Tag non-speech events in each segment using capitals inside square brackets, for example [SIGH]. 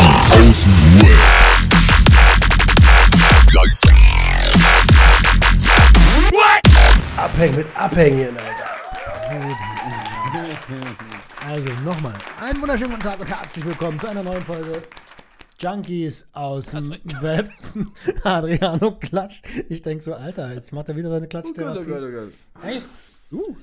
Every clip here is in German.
Aus dem Web. Abhängen mit Abhängen, Alter. Also nochmal, einen wunderschönen guten Tag und herzlich willkommen zu einer neuen Folge Junkies aus dem Web. [LAUGHS] Adriano klatscht. Ich denke so, Alter, jetzt macht er wieder seine Klatschtherapie. Hey, uh.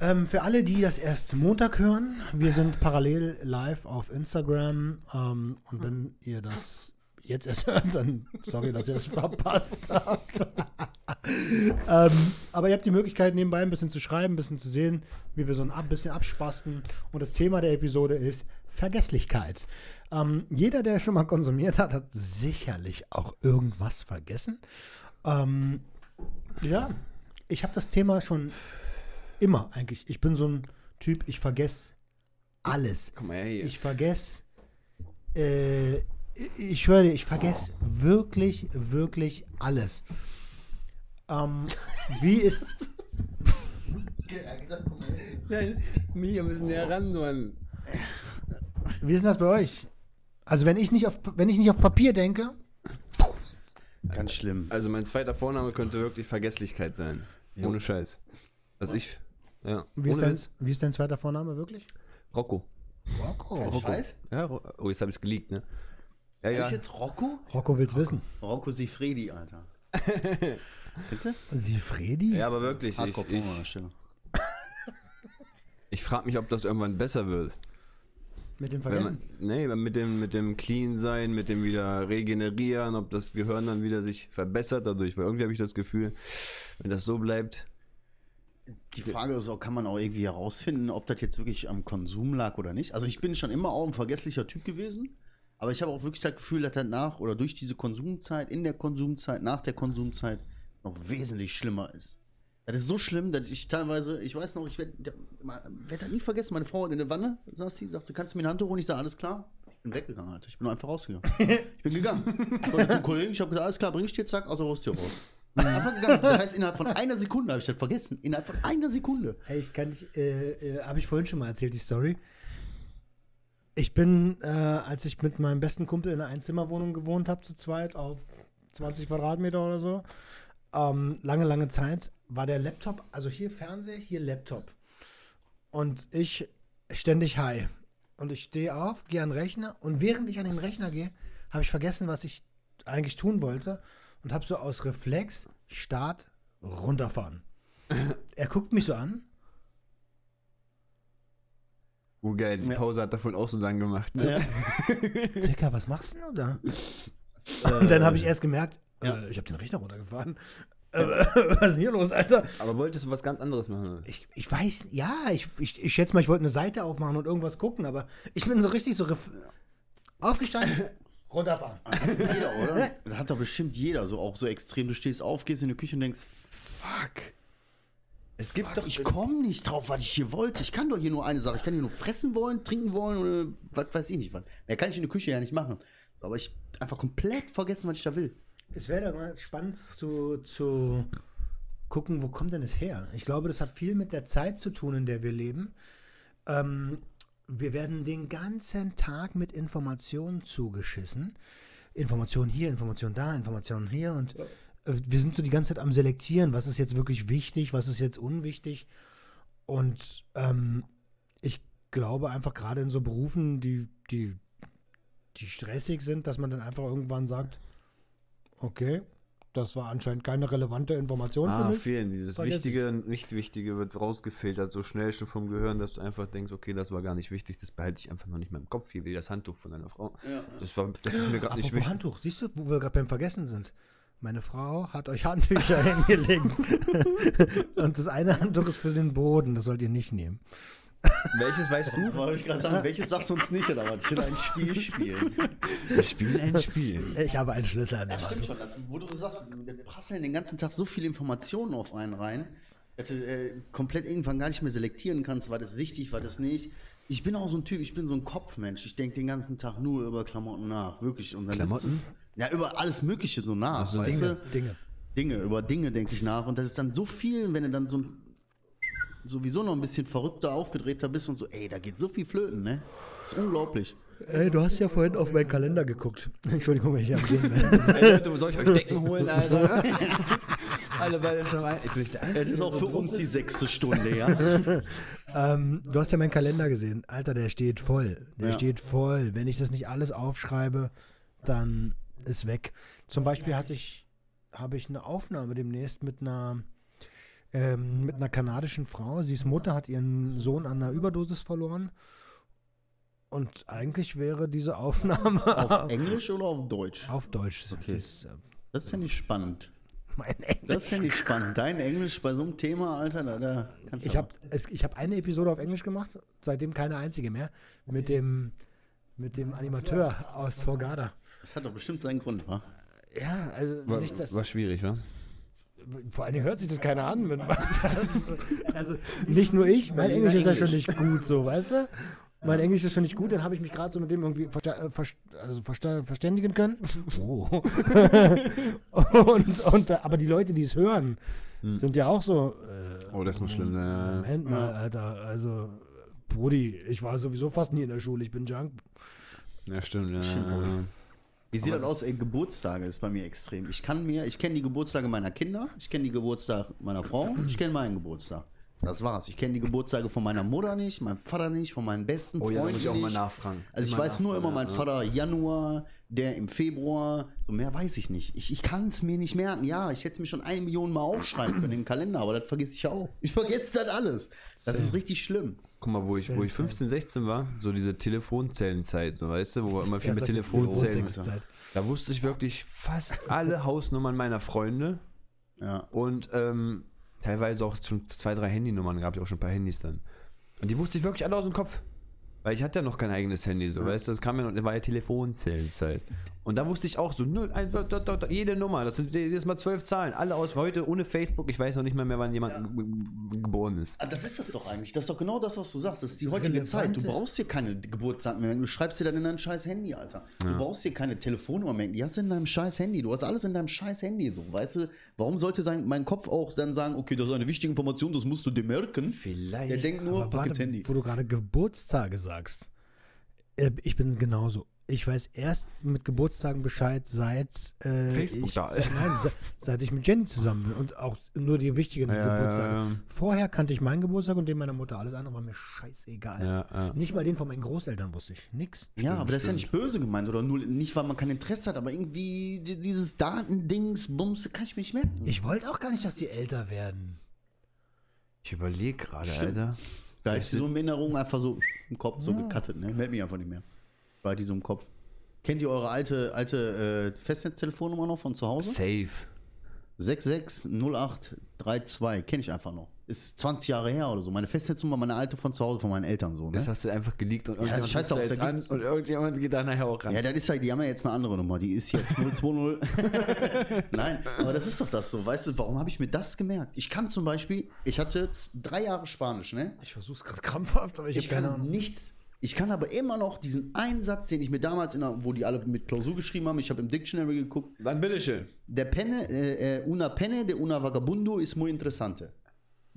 Ähm, für alle, die das erst Montag hören, wir sind parallel live auf Instagram. Ähm, und wenn ihr das jetzt erst [LAUGHS] hört, dann sorry, dass ihr es verpasst habt. [LAUGHS] ähm, aber ihr habt die Möglichkeit, nebenbei ein bisschen zu schreiben, ein bisschen zu sehen, wie wir so ein bisschen abspasten. Und das Thema der Episode ist Vergesslichkeit. Ähm, jeder, der schon mal konsumiert hat, hat sicherlich auch irgendwas vergessen. Ähm, ja, ich habe das Thema schon immer eigentlich. Ich bin so ein Typ, ich vergesse alles. Komm mal her hier. Ich vergesse, äh, ich schwöre dir, ich vergesse wirklich, wirklich alles. Ähm, wie ist, Nein, wir müssen näher ran, Mann. wie ist denn das bei euch? Also wenn ich nicht auf, wenn ich nicht auf Papier denke, Ganz schlimm. Also mein zweiter Vorname könnte wirklich Vergesslichkeit sein. Ohne Scheiß. Also ich, ja. wie ist, dein, wie ist dein zweiter Vorname wirklich? Rocco. Rocco. Scheiß? Ja, oh, jetzt habe ich es geleakt, ne? Ja, Ja. Ich jetzt Rocco? Rocco will's wissen. Rocco Sifredi, Alter. [LAUGHS] Kennst du? Sifredi? Ja, aber wirklich. Ich, Hardcore ich, Pornodarsteller. [LAUGHS] ich frage mich, ob das irgendwann besser wird. Mit dem Vergessen? man, nee, mit dem, mit dem Clean sein, mit dem wieder regenerieren, ob das Gehirn dann wieder sich verbessert dadurch. Weil irgendwie habe ich das Gefühl, wenn das so bleibt, Die Frage ist auch, kann man auch irgendwie herausfinden, ob das jetzt wirklich am Konsum lag oder nicht? Also ich bin schon immer auch ein vergesslicher Typ gewesen, aber ich habe auch wirklich das Gefühl, dass das nach oder durch diese Konsumzeit, in der Konsumzeit, nach der Konsumzeit noch wesentlich schlimmer ist. Das ist so schlimm, dass ich teilweise, ich weiß noch, ich werde werd das nie vergessen, meine Frau in der Wanne saß die, sagte, kannst du mir eine Hand holen? Ich sage, alles klar. Ich bin weggegangen, Alter. Ich bin einfach rausgegangen. Ich bin gegangen. Ich zum Kollegen, ich habe gesagt, alles klar, bring ich dir, zack, aus der Haustür raus. Einfach gegangen. Das [LAUGHS] heißt, innerhalb von einer Sekunde habe ich das vergessen. Innerhalb von einer Sekunde. Hey, ich kann nicht, äh, äh, habe ich vorhin schon mal erzählt, die Story. Ich bin, äh, als ich mit meinem besten Kumpel in einer Einzimmerwohnung gewohnt habe, zu zweit, auf 20 Quadratmeter oder so, ähm, lange, lange Zeit, war der Laptop, also hier Fernseher, hier Laptop. Und ich ständig high. Und ich stehe auf, gehe an den Rechner und während ich an den Rechner gehe, habe ich vergessen, was ich eigentlich tun wollte und habe so aus Reflex Start runterfahren. er guckt mich so an oh geil, die Ja. Pause hat davon auch so lang gemacht. [LAUGHS] Dicker, was machst du da? Und dann habe ich erst gemerkt, äh, ich habe den Rechner runtergefahren. [LAUGHS] Äh, was ist denn hier los, Alter? Aber wolltest du was ganz anderes machen? Ich, ich weiß, ja, ich, ich, ich schätze mal, ich wollte eine Seite aufmachen und irgendwas gucken, aber ich bin so richtig so aufgestanden, [LAUGHS] runterfahren. Jeder, [LAUGHS] oder? Das hat doch bestimmt jeder so auch so extrem. Du stehst auf, gehst in die Küche und denkst, fuck. Es gibt Doch, ich komme nicht drauf, was ich hier wollte. Ich kann doch hier nur eine Sache. Ich kann hier nur fressen wollen, trinken wollen oder was weiß ich nicht. Was. Mehr kann ich in der Küche ja nicht machen. Aber ich einfach komplett vergessen, was ich da will. Es wäre doch mal spannend zu, zu gucken, wo kommt denn es her? Ich glaube, das hat viel mit der Zeit zu tun, in der wir leben. Ähm, wir werden den ganzen Tag mit Informationen zugeschissen. Informationen hier, Informationen da, Informationen hier und äh, wir sind so die ganze Zeit am Selektieren, was ist jetzt wirklich wichtig, was ist jetzt unwichtig. Und ähm, ich glaube einfach gerade in so Berufen, die, die, die stressig sind, dass man dann einfach irgendwann sagt, okay, das war anscheinend keine relevante Information für Ah, mich. fehlen. Dieses. Wichtige, Nicht-Wichtige wird rausgefiltert so schnell schon vom Gehirn, dass du einfach denkst, okay, das war gar nicht wichtig, das behalte ich einfach noch nicht mehr im Kopf, hier wie das Handtuch von deiner Frau. Das, war, das ist mir gerade nicht wichtig. Handtuch, siehst du, wo wir gerade beim Vergessen sind? Meine Frau hat euch Handtücher [LAUGHS] hingelegt. [LAUGHS] Und das eine Handtuch ist für den Boden, das sollt ihr nicht nehmen. Welches weißt du? Wollte ich gerade sagen, welches sagst du uns nicht, oder was? Ich will ein Spiel spielen. Wir spielen ein Spiel. Ich habe einen Schlüssel an dem Ja, stimmt schon. Also, wo du sagst, wir prasseln den ganzen Tag so viele Informationen auf einen rein, dass du äh, komplett irgendwann gar nicht mehr selektieren kannst, war das wichtig, war das nicht. Ich bin auch so ein Typ, ich bin so ein Kopfmensch. Ich denke den ganzen Tag nur über Klamotten nach, wirklich. Und dann Klamotten? sitzt- Ja, über alles Mögliche so nach, so, weißt Dinge, du? Dinge. Dinge, über Dinge denke ich nach. Und das ist dann so viel, wenn du dann so ein, sowieso noch ein bisschen verrückter, aufgedrehter bist und so, ey, da geht so viel flöten, ne? Das ist unglaublich. Ey, du hast ja vorhin auf meinen Kalender geguckt. [LAUGHS] Entschuldigung, wenn ich am Sehen bin. Ey, Leute, wo soll ich euch Decken holen, Alter? [LAUGHS] Alle beide schon rein. Ich bin nicht der Das ist auch für uns die sechste Stunde, ja. [LAUGHS] ähm, du hast ja meinen Kalender gesehen. Alter, der steht voll. Der ja. steht voll. Wenn ich das nicht alles aufschreibe, dann ist weg. Zum Beispiel hatte ich, habe ich eine Aufnahme demnächst mit einer ähm, mit einer kanadischen Frau. Sie ist Mutter, hat ihren Sohn an einer Überdosis verloren. Und eigentlich wäre diese Aufnahme. Auf [LAUGHS] Englisch oder auf Deutsch? Auf Deutsch. Okay. Das, äh, das finde ich spannend. Mein Englisch. Das finde ich spannend. Dein Englisch bei so einem Thema, Alter, da, da kannst du. Ich habe hab eine Episode auf Englisch gemacht, seitdem keine einzige mehr. Mit dem, mit dem Animateur aus Torgada. Das hat doch bestimmt seinen Grund, wa? Ja, also. War, nicht das, war schwierig, wa? Vor allen Dingen hört sich das keiner an. [LAUGHS] also nicht nur ich, mein Englisch ist ja schon nicht gut, so, weißt du? Mein Englisch ist schon nicht gut, dann habe ich mich gerade so mit dem irgendwie versta äh, also versta verständigen können. [LAUGHS] Oh. [LAUGHS] und, und, aber die Leute, die es hören, hm. sind ja auch so. Äh, oh, das muss schlimm sein. Moment mal, Alter. Also, Brudi, ich war sowieso fast nie in der Schule, ich bin Junk. Ja, stimmt, ja. Wie sieht das aus? Ey, Geburtstage ist bei mir extrem. Ich kann mir, ich kenne die Geburtstage meiner Kinder, ich kenne die Geburtstage meiner Frau, ich kenne meinen Geburtstag. Das war's. Ich kenne die Geburtstage von meiner Mutter nicht, meinem Vater nicht, von meinen besten Freunden. Oh ja, muss ich auch mal nachfragen. Also ich weiß nur immer, mein ja. Vater Januar, der im Februar, so mehr weiß ich nicht. Ich, ich kann es mir nicht merken. Ja, ich hätte es mir schon eine Million Mal aufschreiben können in den Kalender, aber das vergesse ich auch. Ich vergesse das alles. Das ist richtig schlimm. Guck mal, wo ich, wo ich 15, 16 war, so diese Telefonzellenzeit, so weißt du, wo wir immer viel mit Telefonzellen. Da wusste ich wirklich fast alle [LAUGHS] Hausnummern meiner Freunde. Ja. Und ähm, teilweise auch schon zwei, drei Handynummern gab es auch schon ein paar Handys dann. Und die wusste ich wirklich alle aus dem Kopf. Weil ich hatte ja noch kein eigenes Handy, so, ja. weißt du, das kam ja noch, das war ja Telefonzellenzeit. Und da wusste ich auch so, nö, ein, da, da, da, jede Nummer, das sind jedes Mal zwölf Zahlen, alle aus heute ohne Facebook, ich weiß noch nicht mal mehr, wann jemand ja. geboren ist. Ah, das ist das doch eigentlich, das ist doch genau das, was du sagst, das ist die heutige Relevante. Zeit. Du brauchst hier keine Geburtsdaten mehr, du schreibst dir dann in dein scheiß Handy, Alter. Du ja. brauchst hier keine Telefonnummer mehr, die hast du in deinem scheiß Handy, du hast alles in deinem scheiß Handy, so, weißt du, warum sollte sein, mein Kopf auch dann sagen, okay, das ist eine wichtige Information, das musst du dir merken. Vielleicht. Der denkt nur, warte, Handy. Wo du gerade Geburtstage sagst, äh, ich bin genauso ich weiß erst mit Geburtstagen Bescheid, seit äh, Facebook ich, da ist. Seit, nein, seit, seit, ich mit Jenny zusammen bin und auch nur die wichtigen ja, Geburtstage. Ja, ja. Vorher kannte ich meinen Geburtstag und den meiner Mutter. Alles andere war mir scheißegal. Nicht mal den von meinen Großeltern wusste ich. Nix. Ja, stimmt, aber das ist ja nicht böse gemeint oder nur nicht, weil man kein Interesse hat, aber irgendwie dieses Datendings, Bums, kann ich mir nicht merken. Ich wollte auch gar nicht, dass die älter werden. Ich überlege gerade, Alter. Da ist so eine Erinnerung einfach so im Kopf so gecuttet, ne? Meldet mich einfach nicht mehr bei diesem Kopf. Kennt ihr eure alte, alte äh, Festnetztelefonnummer noch von zu Hause? Safe. 660832, kenne ich einfach noch. Ist 20 Jahre her oder so. Meine Festnetznummer, meine alte von zu Hause, von meinen Eltern so. Ne? Das hast du einfach geleakt und irgendjemand ja, scheiß auf, jetzt an und irgendjemand geht da nachher auch ran. Ja, das ist halt, die haben ja jetzt eine andere Nummer. Die ist jetzt 020. [LAUGHS] Nein, aber das ist doch das so. Weißt du, warum habe ich mir das gemerkt? Ich kann zum Beispiel, ich hatte drei Jahre Spanisch, ne? Ich versuche es gerade krampfhaft, aber ich, ich habe keine Ahnung. nichts ich kann aber immer noch diesen einen Satz, den ich mir damals, in der, wo die alle mit Klausur geschrieben haben, ich habe im Dictionary geguckt. Dann bitteschön. Der Penne, äh, äh, una penne de una vagabundo ist muy interessante.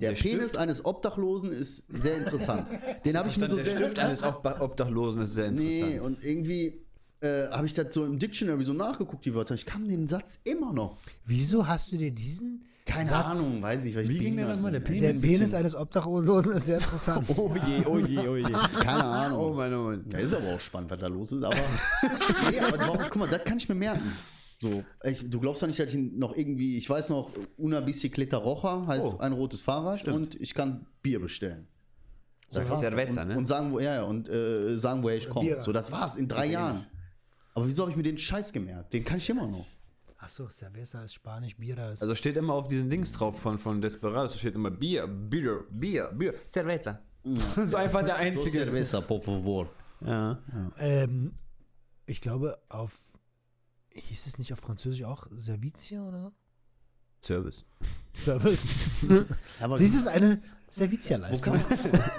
Der, der Penis Stift? eines Obdachlosen ist sehr interessant. [LAUGHS] Den habe ich mir so der sehr. Der Stift eines Obdachlosen ist sehr interessant. Nee, und irgendwie äh, habe ich das so im Dictionary so nachgeguckt, die Wörter. Ich kann den Satz immer noch. Wieso hast du dir diesen keine Satz. Ahnung, weiß ich. Weil Wie ging der nochmal? Der Penis, der Penis eines Obdachlosen ist sehr interessant. [LAUGHS] oh je, oh je, oh je. Keine Ahnung. Oh mein, oh mein. Ja, ist aber auch spannend, was da los ist. Aber, [LAUGHS] nee, aber warum, guck mal, das kann ich mir merken. So, ich, du glaubst doch nicht, dass ich noch irgendwie, ich weiß noch, una bicicleta roja heißt oh. ein rotes Fahrrad Stimmt. und ich kann Bier bestellen. Das, das ist Cerveza, und, ne? Und sagen, wo, ja, und äh, sagen, woher ich komme. So, das war's in drei Jahren. Aber wieso habe ich mir den Scheiß gemerkt? Den kann ich immer noch. Achso, Cerveza ist Spanisch, Bier ist. Also steht immer auf diesen Dings drauf von, von Desperados, steht immer Bier, Bier, Bier, Bier, Cerveza. [LAUGHS] Ja. so einfach der einzige. Cerveza, por favor. Ja. ja. Ähm, ich glaube, auf. Hieß es nicht auf Französisch auch Servizia oder so? Service. Service. aber Dies ist eine Servizia-Leistung. Kann,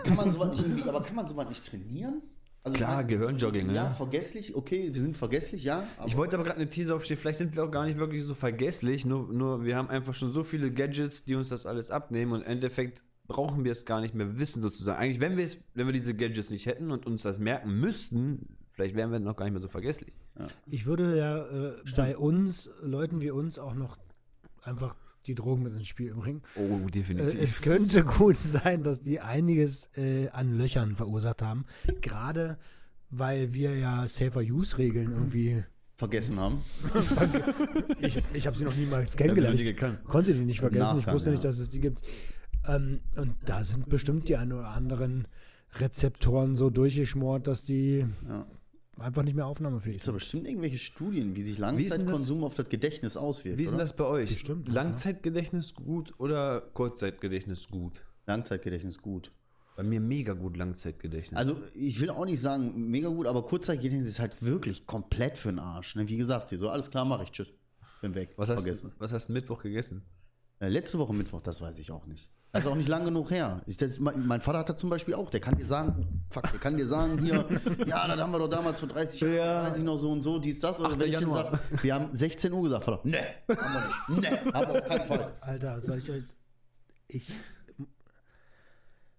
kann, man sowas nicht irgendwie, aber kann man sowas nicht trainieren? Also Klar, Gehirnjogging, ne? Ja, vergesslich, okay, wir sind vergesslich, ja. ich wollte aber gerade eine These aufstehen, vielleicht sind wir auch gar nicht wirklich so vergesslich, nur, nur wir haben einfach schon so viele Gadgets, die uns das alles abnehmen und im Endeffekt brauchen wir es gar nicht mehr wissen sozusagen. Eigentlich, wenn wir es, wenn wir diese Gadgets nicht hätten und uns das merken müssten, vielleicht wären wir noch gar nicht mehr so vergesslich. Ja. Ich würde ja äh, bei uns, Leuten wie uns, auch noch einfach die Drogen mit ins Spiel bringen. Oh, definitiv. Äh, es könnte gut sein, dass die einiges äh, an Löchern verursacht haben. Gerade weil wir ja Safer-Use-Regeln irgendwie vergessen haben. [LAUGHS] ich ich habe sie noch niemals kennengelernt. Ich konnte die nicht vergessen. Nachgang, ich wusste ja. nicht, dass es die gibt. Ähm, und da sind bestimmt die ein oder anderen Rezeptoren so durchgeschmort, dass die ja. Einfach nicht mehr aufnahmefähig sind. Es gibt bestimmt irgendwelche Studien, wie sich Langzeitkonsum auf das Gedächtnis auswirkt. Wie ist denn das bei euch? Bestimmt, Langzeitgedächtnis gut oder Kurzzeitgedächtnis gut? Langzeitgedächtnis gut. Bei mir mega gut Langzeitgedächtnis. Also ich will auch nicht sagen mega gut, aber Kurzzeitgedächtnis ist halt wirklich komplett für den Arsch. Ne? Wie gesagt, so alles klar mache ich, tschüss. Bin weg. Was hast, was hast du Mittwoch gegessen? Äh, letzte Woche Mittwoch, das weiß ich auch nicht. Das ist auch nicht lang genug her. Ich, das, mein, mein, Vater hat das zum Beispiel auch. Der kann dir sagen, fuck, der kann dir sagen, hier, [LAUGHS] ja, das haben wir doch damals vor 30 Jahren, ja. weiß ich noch so und so, dies, das. Oder wenn ich sage, wir haben 16 Uhr gesagt, Vater, ne, haben wir nicht. Ne, haben wir auf keinen Fall. Alter, soll ich euch. Ich.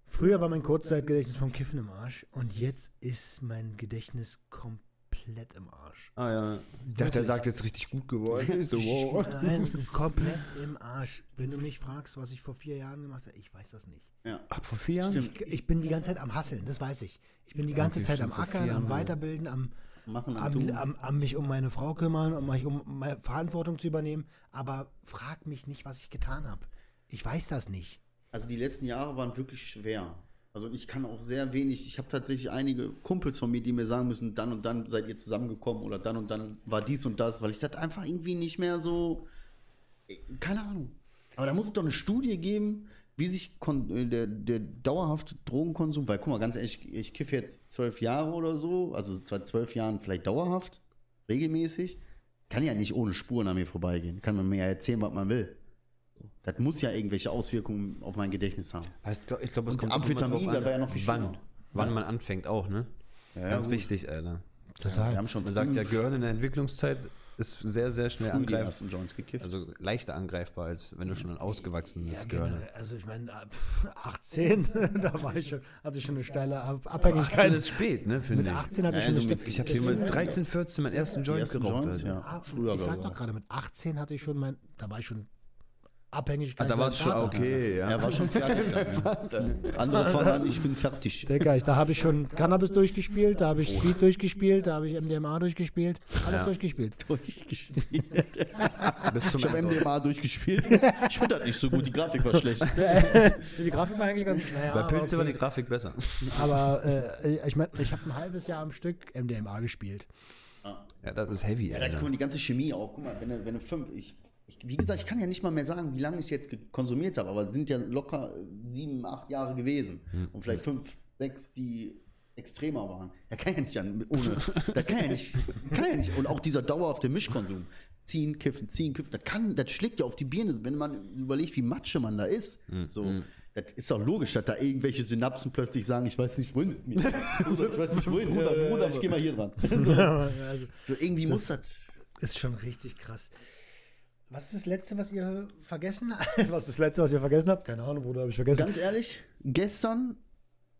Früher war mein Kurzzeitgedächtnis vom Kiffen im Arsch und jetzt ist mein Gedächtnis komplett komplett im Arsch. Ah ja. Ich dachte, er sagt jetzt richtig gut geworden. so, wow. Nein, [LAUGHS] komplett im Arsch. Wenn du mich fragst, was ich vor vier Jahren gemacht habe, ich weiß das nicht. Ja. Ab vor vier Jahren? Ich, ich, bin die ganze Zeit am Hasseln, das weiß ich. Ich bin die ganze okay, Zeit am Ackern, am Weiterbilden, am, Machen, am, am, am, mich um meine Frau kümmern, um mich um meine Verantwortung zu übernehmen. Aber frag mich nicht, was ich getan habe. Ich weiß das nicht. Also die letzten Jahre waren wirklich schwer. Also ich kann auch sehr wenig, ich habe tatsächlich einige Kumpels von mir, die mir sagen müssen, dann und dann seid ihr zusammengekommen oder dann und dann war dies und das, weil ich das einfach irgendwie nicht mehr so, keine Ahnung. Aber da muss es doch eine Studie geben, wie sich äh, der, der dauerhafte Drogenkonsum, weil guck mal, ganz ehrlich, ich, ich kiffe jetzt zwölf Jahre oder so, also seit zwölf Jahren vielleicht dauerhaft, regelmäßig, kann ja nicht ohne Spuren an mir vorbeigehen. Kann man mir ja erzählen, was man will. Das muss ja irgendwelche Auswirkungen auf mein Gedächtnis haben. Heißt, ich glaube, es kommt Amphetamin, das war ja noch viel wann, wann man anfängt auch, ne? Ja, Ganz gut. wichtig, Alter. Total. wir haben schon man sagt ja, Gehirn in der Entwicklungszeit ist sehr, sehr schnell angreifbar. Also leichter angreifbar, als wenn du schon ein ausgewachsenes ja, Gehirn hast. Also ich meine, 18, [LAUGHS] [LAUGHS] da war ich schon, hatte ich schon eine steile Abhängigkeit. Das ist spät, ne, finde ich. Mit 18 hatte ich schon eine Ich habe hier mit 13, 14 meinen ersten Joint geraucht. Joints, ja. Früher ich sag doch gerade, mit 18 hatte ich schon mein, da war ich schon Abhängigkeit. Ah, da war es schon okay, ja. Er war schon fertig. [LAUGHS] Andere fangen an, ich bin fertig. Digga, da habe ich schon Cannabis durchgespielt, da habe ich Speed durchgespielt, da habe ich MDMA durchgespielt. Alles ja. durchgespielt. [LAUGHS] [LAUGHS] Durchgespielt. ich habe MDMA durchgespielt. Ich finde das nicht so gut, die Grafik war schlecht. die Grafik war eigentlich ganz naja, Bei Pilze okay. war die Grafik besser. Aber äh, ich meine, ich habe ein halbes Jahr am Stück MDMA gespielt. Ja, das ist heavy. Ja, da kommt die ganze Chemie auch. Guck mal, wenn du, wenn du fünf, ich ich, wie gesagt, ich kann ja nicht mal mehr sagen, wie lange ich jetzt konsumiert habe, aber es sind ja locker sieben, acht Jahre gewesen. Mhm. Und vielleicht fünf, sechs, die extremer waren. Da kann ja nicht an, ohne, da kann ja nicht, kann ja nicht. Und auch dieser dauerhafte Mischkonsum. Ziehen, kiffen, ziehen, kiffen, das kann, das schlägt ja auf die Birne, wenn man überlegt, wie Matsche man da ist. Mhm. So, hm. das ist doch logisch, dass da irgendwelche Synapsen plötzlich sagen, ich weiß nicht wohin mit mir. [LAUGHS] ich weiß nicht wohin, Bruder, Bruder, Bruder, ich geh mal hier dran. [LAUGHS] So, also, so irgendwie das muss das. Ist schon richtig krass. Was ist das Letzte, was ihr vergessen habt? [LAUGHS] Was ist das Letzte, was ihr vergessen habt? Keine Ahnung, Bruder, habe ich vergessen. Ganz ehrlich, gestern,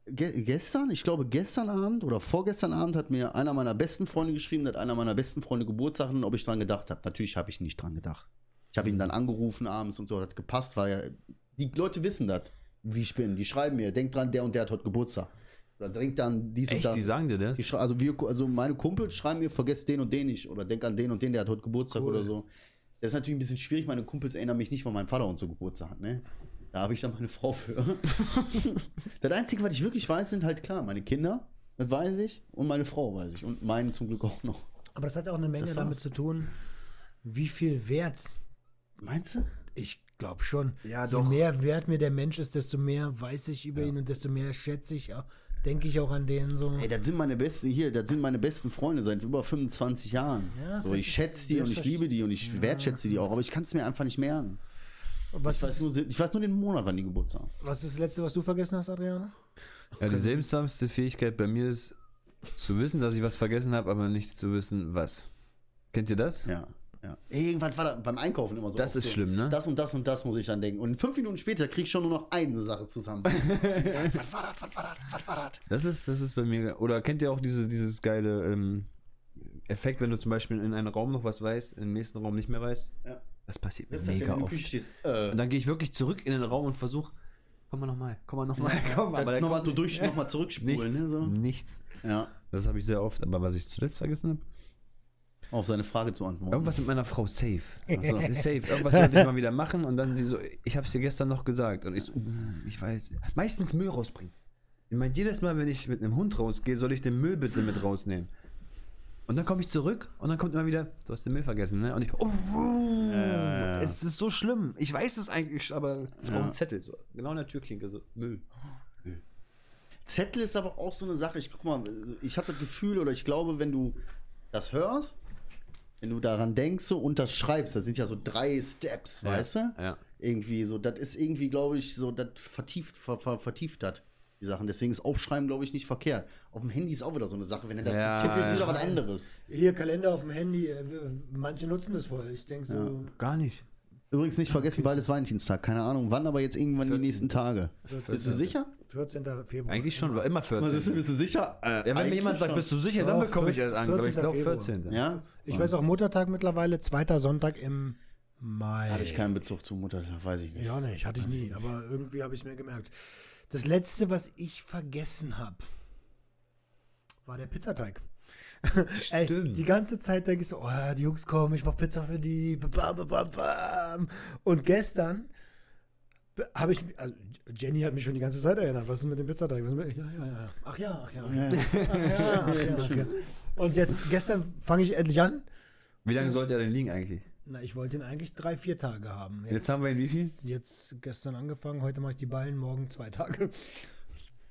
ge gestern, ich glaube gestern Abend oder vorgestern Abend hat mir einer meiner besten Freunde geschrieben, hat einer meiner besten Freunde Geburtstag und ob ich dran gedacht habe. Natürlich habe ich nicht dran gedacht. Ich habe ihn dann angerufen abends und so, hat gepasst, weil ja, die Leute wissen das, wie ich bin. Die schreiben mir, denk dran, der und der hat heute Geburtstag. Oder denk dann dies Echt, und das. die sagen dir das? also, wir, also meine Kumpels schreiben mir, vergesst den und den nicht. Oder denk an den und den, der hat heute Geburtstag cool. oder so. Das ist natürlich ein bisschen schwierig. Meine Kumpels erinnern mich nicht, weil mein Vater uns so Geburtstag hat. Ne? Da habe ich dann meine Frau für. [LAUGHS] das Einzige, was ich wirklich weiß, sind halt klar, meine Kinder, das weiß ich, und meine Frau weiß ich. Und meinen zum Glück auch noch. Aber das hat auch eine Menge damit zu tun, wie viel Wert. Meinst du? Ich glaube schon. Ja, doch. Je mehr Wert mir der Mensch ist, desto mehr weiß ich über ja. ihn und desto mehr schätze ich auch denke ich auch an den so. Ey, das sind meine besten hier, das sind meine besten Freunde seit über 25 Jahren. Ja, so, ich schätze die und ich liebe die und ich ja. wertschätze die auch, aber ich kann es mir einfach nicht merken. Was ich, weiß nur, ich weiß nur den Monat, wann die Geburtstag haben. Was ist das letzte, was du vergessen hast, Adriana? Ja, die seltsamste Fähigkeit bei mir ist zu wissen, dass ich was vergessen habe, aber nicht zu wissen, was. Kennt ihr das? Ja. Ja. Irgendwann war da beim Einkaufen immer so. Das ist so, schlimm, ne? Das und das und das muss ich dann denken. Und fünf Minuten später krieg ich schon nur noch eine Sache zusammen. [LAUGHS] was war das? Was war das? Was war das? Das ist, das ist bei mir. Oder kennt ihr auch diese, dieses geile ähm, Effekt, wenn du zum Beispiel in einem Raum noch was weißt, im nächsten Raum nicht mehr weißt? Ja. Das passiert mir das mega oft. Äh. Und dann gehe ich wirklich zurück in den Raum und versuche, komm mal nochmal, komm mal nochmal, [LAUGHS] komm mal. Aber nochmal durch, nochmal zurückspulen. Nichts, ne, so. nichts. Ja. Das habe ich sehr oft, aber was ich zuletzt vergessen habe, auf seine Frage zu antworten. Irgendwas mit meiner Frau safe. [LAUGHS] Also, safe. Irgendwas sollte ich mal wieder machen und dann sie so, ich habe es dir gestern noch gesagt. Und ich so, mm, ich weiß. Meistens Müll rausbringen. Ich meine, jedes Mal, wenn ich mit einem Hund rausgehe, soll ich den Müll bitte mit rausnehmen. Und dann komme ich zurück und dann kommt immer wieder, du hast den Müll vergessen, ne? Und ich, oh, äh, es ist so schlimm. Ich weiß es eigentlich, aber ich brauche einen Zettel. So. Genau in der Türklinke, so Müll. Zettel ist aber auch so eine Sache. Ich guck mal, ich habe das Gefühl oder ich glaube, wenn du das hörst wenn du daran denkst so, und das schreibst, das sind ja so drei Steps, ja, weißt du? Ja. Irgendwie so, das ist irgendwie, glaube ich, so, das vertieft, ver, ver, vertieft hat die Sachen. Deswegen ist Aufschreiben, glaube ich, nicht verkehrt. Auf dem Handy ist auch wieder so eine Sache. Wenn du dazu ja, tippst, ist wieder was anderes. Hier, Kalender auf dem Handy, äh, manche nutzen das voll. Ich denke so. Ja. Gar nicht. Übrigens nicht vergessen, bald ist Valentinstag. Keine Ahnung, wann, aber jetzt irgendwann 14. die nächsten Tage. 14. Bist du sicher? 14. Februar. Eigentlich schon, war immer 14. Was ist, bist du sicher? Äh, ja, wenn mir jemand sagt, bist du sicher, dann bekomme ich erst Angst. Aber ich glaube 14. Ja? Ich weiß auch Muttertag mittlerweile, zweiter Sonntag im Mai. Habe ich keinen Bezug zu Muttertag, weiß ich nicht. Ja, nicht, hatte ich nie, aber irgendwie habe ich es mir gemerkt. Das letzte, was ich vergessen habe, war der Pizzateig. [LAUGHS] Ey, die ganze Zeit denke ich so, oh, die Jungs kommen, ich mache Pizza für die. Und gestern habe ich, also Jenny hat mich schon die ganze Zeit erinnert, was ist mit dem Pizzateig? Ja, ja, ja. Ach ja, ach ja. Ja, ach ja, ach ja. Und jetzt, gestern fange ich endlich an. Wie lange sollte er denn liegen eigentlich? Na, ich wollte ihn eigentlich drei, vier Tage haben. Jetzt, jetzt haben wir ihn wie viel? Jetzt gestern angefangen, heute mache ich die Ballen, morgen zwei Tage.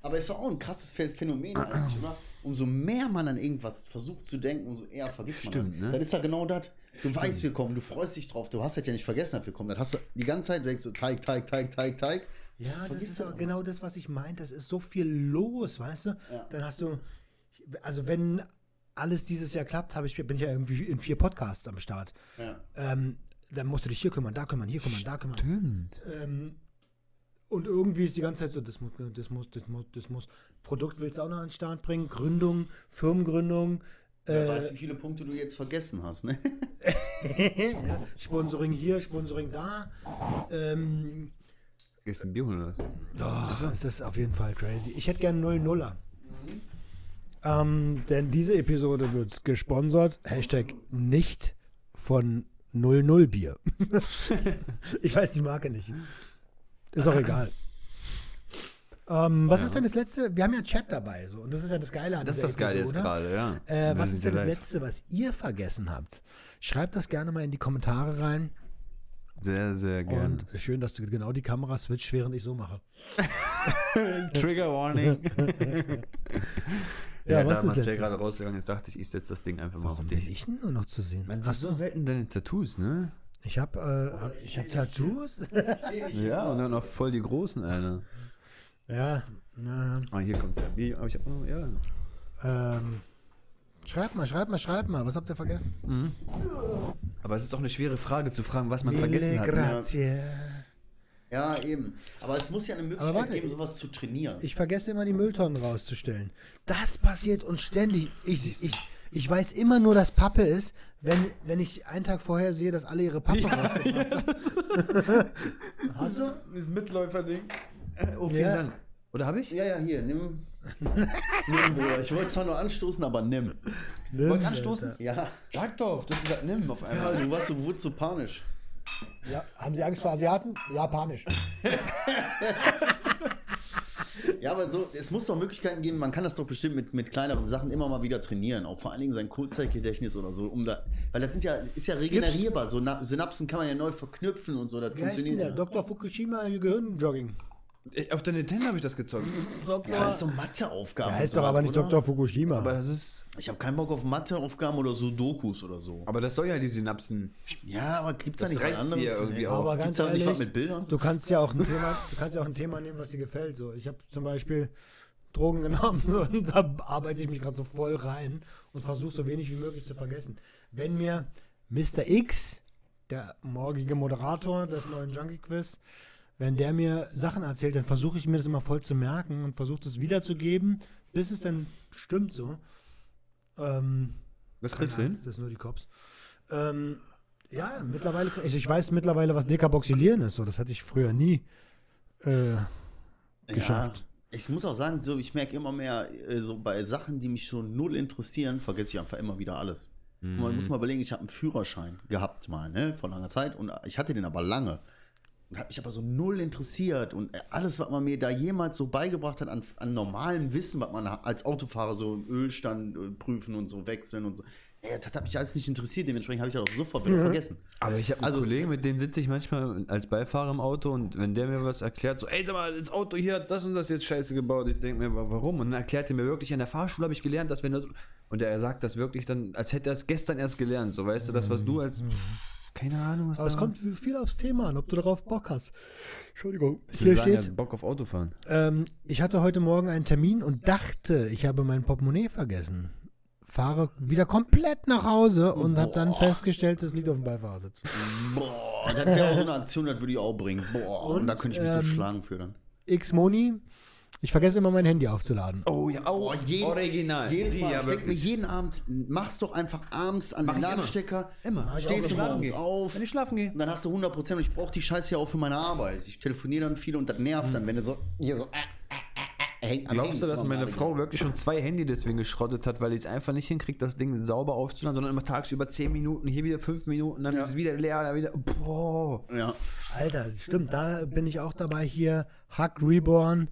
Aber ist doch auch ein krasses Phänomen eigentlich, oder? Umso mehr man an irgendwas versucht zu denken, umso eher vergisst man. Stimmt, ne? Das ist ja genau das. Du Stimmt. weißt, wir kommen, du freust dich drauf, du hast halt ja nicht vergessen, dass wir kommen. Dann hast du die ganze Zeit denkst du, Teig, Teig, Teig, Teig, Teig. Ja, das ist aber genau das, was ich meinte. Das ist so viel los, weißt du? Ja. Dann hast du, also wenn alles dieses Jahr klappt, ich, bin ich ja irgendwie in vier Podcasts am Start. Ja. Ähm, dann musst du dich hier kümmern, da kümmern, hier kümmern, da kümmern. Stimmt. Ähm, und irgendwie ist die ganze Zeit so, das muss, das muss, das muss, das muss. Produkt willst du auch noch an den Start bringen, Gründung, Firmengründung. Wer äh, weiß, wie viele Punkte du jetzt vergessen hast, ne? [LAUGHS] ja, Sponsoring hier, Sponsoring da. Ähm, ein Bier oder was? Doch, es ist auf jeden Fall crazy. Ich hätte gerne 0-0er. Mhm. Ähm, denn diese Episode wird gesponsert, Hashtag nicht von 00 Bier. [LAUGHS] ich weiß die Marke nicht. Ist auch egal. Ähm, was ja. ist denn das letzte? Wir haben ja Chat dabei, so und das ist ja das Geile an Das ist das Geile jetzt gerade, ja. Äh, was ist denn das live. letzte, was ihr vergessen habt? Schreibt das gerne mal in die Kommentare rein. Sehr, sehr gerne. Und schön, dass du genau die Kamera switcht, während ich so mache. [LAUGHS] Trigger Warning. [LAUGHS] ja, ja, was da ist der gerade rausgegangen ist, dachte ich, ich setze das Ding einfach mal Warum auf dich. bin ich denn nur noch zu sehen? Man sieht so selten deine Tattoos, ne? Ich habe äh, hab, ich hab Tattoos. ja, und dann noch voll die großen, Alter. Ja. Na. Ah, hier kommt der Bier. Aber ich hab noch, ja. Ähm, schreibt mal, schreibt mal, schreibt mal. Was habt ihr vergessen? Mhm. Aber es ist auch eine schwere Frage zu fragen, was man Mille vergessen hat. Ne? Grazie. Ja, eben. Aber es muss ja eine Möglichkeit warte, geben, sowas zu trainieren. Ich vergesse immer, die Mülltonnen rauszustellen. Das passiert uns ständig. Ich, ich, ich weiß immer nur, dass Pappe ist, wenn, wenn ich einen Tag vorher sehe, dass alle ihre Pappe ja, rausgebracht [LAUGHS] haben. Hast du? Dieses Mitläufer-Ding. Oh, vielen ja. Dank. Oder habe ich? Ja, ja, hier, nimm. [LAUGHS] nimm, Bruder. Ich wollte zwar nur anstoßen, aber nimm. nimm Wollt anstoßen? Alter. Ja. Sag doch, du hast gesagt, nimm auf einmal. Ja, du warst so, wurdest so panisch. Ja, haben Sie Angst vor Asiaten? Ja, panisch. [LAUGHS] Ja, aber so, es muss doch Möglichkeiten geben, man kann das doch bestimmt mit, mit kleineren Sachen immer mal wieder trainieren, auch vor allen Dingen sein Kurzzeitgedächtnis oder so, um da, weil das sind ja, ist ja regenerierbar, so Na Synapsen kann man ja neu verknüpfen und so, das Wie funktioniert. Heißt denn der? Dr. Fukushima Gehirnjogging. Auf der Nintendo habe ich das gezockt. Ja, das ist so Matheaufgaben. Der heißt doch aber nicht oder? Dr. Fukushima. Aber das ist. Ich habe keinen Bock auf Matheaufgaben oder so Dokus oder so. Aber das soll ja die Synapsen. Ja, aber gibt es da nicht was anderes? Irgendwie auch. Aber ganz ehrlich, nicht mit Bildern? Du kannst ja auch ein Thema, du kannst ja auch ein Thema nehmen, was dir gefällt. So, ich habe zum Beispiel Drogen genommen [LAUGHS] und da arbeite ich mich gerade so voll rein und versuche so wenig wie möglich zu vergessen. Wenn mir Mr. X, der morgige Moderator des neuen Junkie Quiz, wenn der mir Sachen erzählt, dann versuche ich mir das immer voll zu merken und versuche das wiederzugeben, bis es dann stimmt so. Ähm, was kriegst du hin? Das ist nur die Cops. Ähm, ja, mittlerweile, ich, ich weiß mittlerweile, was Dekaboxylieren ist. So, das hatte ich früher nie äh, geschafft. Ja, ich muss auch sagen, so ich merke immer mehr, äh, so bei Sachen, die mich so null interessieren, vergesse ich einfach immer wieder alles. Mhm. Man muss mal überlegen, ich habe einen Führerschein gehabt mal, ne, vor langer Zeit und ich hatte den aber lange. Und hat mich aber so null interessiert und alles, was man mir da jemals so beigebracht hat an, an normalem Wissen, was man als Autofahrer so im Ölstand äh, prüfen und so wechseln und so, ey, das hat mich alles nicht interessiert, dementsprechend habe ich das auch sofort wieder mhm. vergessen. Aber ich habe einen also, Kollegen, mit dem sitze ich manchmal als Beifahrer im Auto und wenn der mir was erklärt, so, ey, sag mal, das Auto hier hat das und das jetzt scheiße gebaut, ich denke mir, warum? Und dann erklärt er mir wirklich, in der Fahrschule habe ich gelernt, dass wenn das, und er sagt das wirklich dann, als hätte er es gestern erst gelernt, so, weißt du, das, was du als... Mhm keine Ahnung, was Aber es kommt viel aufs Thema an, ob du darauf Bock hast. Entschuldigung. Hier steht ja Bock auf Autofahren. Ähm, ich hatte heute Morgen einen Termin und dachte, ich habe mein Portemonnaie vergessen. Fahre wieder komplett nach Hause und habe dann festgestellt, es liegt auf dem Beifahrersitz. Boah, das wäre auch so eine Aktion, das würde ich auch bringen. Boah, und, und da könnte ich mich ähm, so schlagen für dann. X-Moni ich vergesse immer mein Handy aufzuladen. Oh ja, oh, oh jeden, original. Jeden Mal, ja, ich denke mir jeden Abend, mach's doch einfach abends an den Ladestecker. Immer. immer. Stehst du morgens auf. Wenn ich schlafen gehe. Und dann hast du 100% und ich brauche die Scheiße ja auch für meine Arbeit. Ich telefoniere dann viel und das nervt mhm. dann, wenn du so hier so äh, äh, äh, hängt. Glaubst du, dass meine Frau wirklich schon zwei Handy deswegen geschrottet hat, weil ich es einfach nicht hinkriegt, das Ding sauber aufzuladen, sondern immer tagsüber 10 Minuten, hier wieder 5 Minuten, dann ja. ist es wieder leer, dann wieder. Boah. Ja. Alter, stimmt, da bin ich auch dabei hier. Hack Reborn.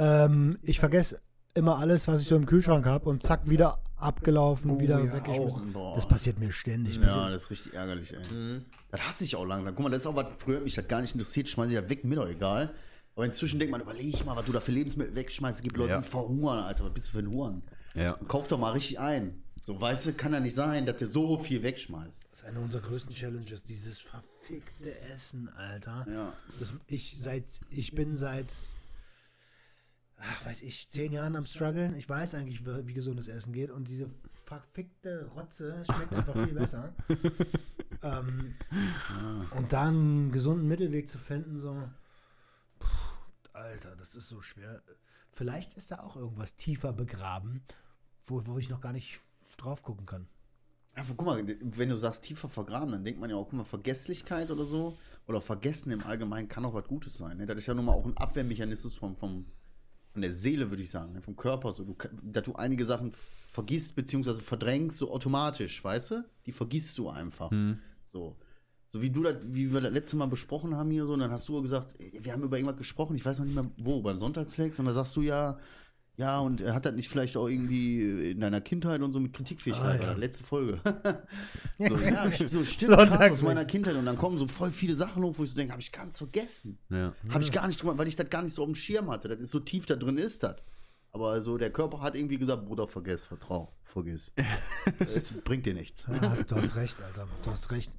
Ähm, ich vergesse immer alles, was ich so im Kühlschrank habe und zack, wieder abgelaufen, oh, wieder ja, weggeschmissen. Das passiert mir ständig. Ja, das ist richtig ärgerlich, ey. Mhm. Das hasse ich auch langsam. Guck mal, das ist auch was, früher hat mich das gar nicht interessiert, schmeiße ich ja weg, mir doch egal. Aber inzwischen denkt man, überleg mal, was du da für Lebensmittel wegschmeißt. Es gibt Leute, ja. die verhungern, Alter. Was bist du für ein Huren? Ja. Kauf doch mal richtig ein. So, weißt du, kann ja nicht sein, dass der so viel wegschmeißt. Das ist eine unserer größten Challenges, dieses verfickte Essen, Alter. Ja. Das, ich, seit, ich bin seit ach, weiß ich, zehn Jahren am struggeln. Ich weiß eigentlich, wie, gesundes Essen geht und diese verfickte Rotze schmeckt einfach viel besser. [LAUGHS] ähm, ah. Und da einen gesunden Mittelweg zu finden, so, puh, Alter, das ist so schwer. Vielleicht ist da auch irgendwas tiefer begraben, wo, wo ich noch gar nicht drauf gucken kann. Einfach, guck mal, wenn du sagst tiefer vergraben, dann denkt man ja auch, guck mal, Vergesslichkeit oder so, oder Vergessen im Allgemeinen kann auch was Gutes sein. Ne? Das ist ja nun mal auch ein Abwehrmechanismus vom, vom, von der Seele, würde ich sagen, ne, vom Körper, so, du, dass du einige Sachen vergisst, beziehungsweise verdrängst, so automatisch, weißt du? Die vergisst du einfach. Mhm. So. So wie du das, wie wir das letzte Mal besprochen haben hier so, und dann hast du gesagt, wir haben über irgendwas gesprochen, ich weiß noch nicht mehr wo, beim Sonntagsflex, und dann sagst du ja, ja, und er hat das nicht vielleicht auch irgendwie in deiner Kindheit und so mit Kritikfähigkeit, ah, ja. letzte Folge. [LAUGHS] so, ja, so stimmt, krass aus meiner Kindheit. Und dann kommen so voll viele Sachen hoch, wo ich so denke, habe ich ganz vergessen. Ja. Habe ich gar nicht drüber, weil ich das gar nicht so auf dem Schirm hatte. Das ist so tief da drin ist das. Aber also der Körper hat irgendwie gesagt, Bruder, vergess, vertrau, vergiss. [LAUGHS] das bringt dir nichts. Ja, du hast recht, Alter. Du hast recht.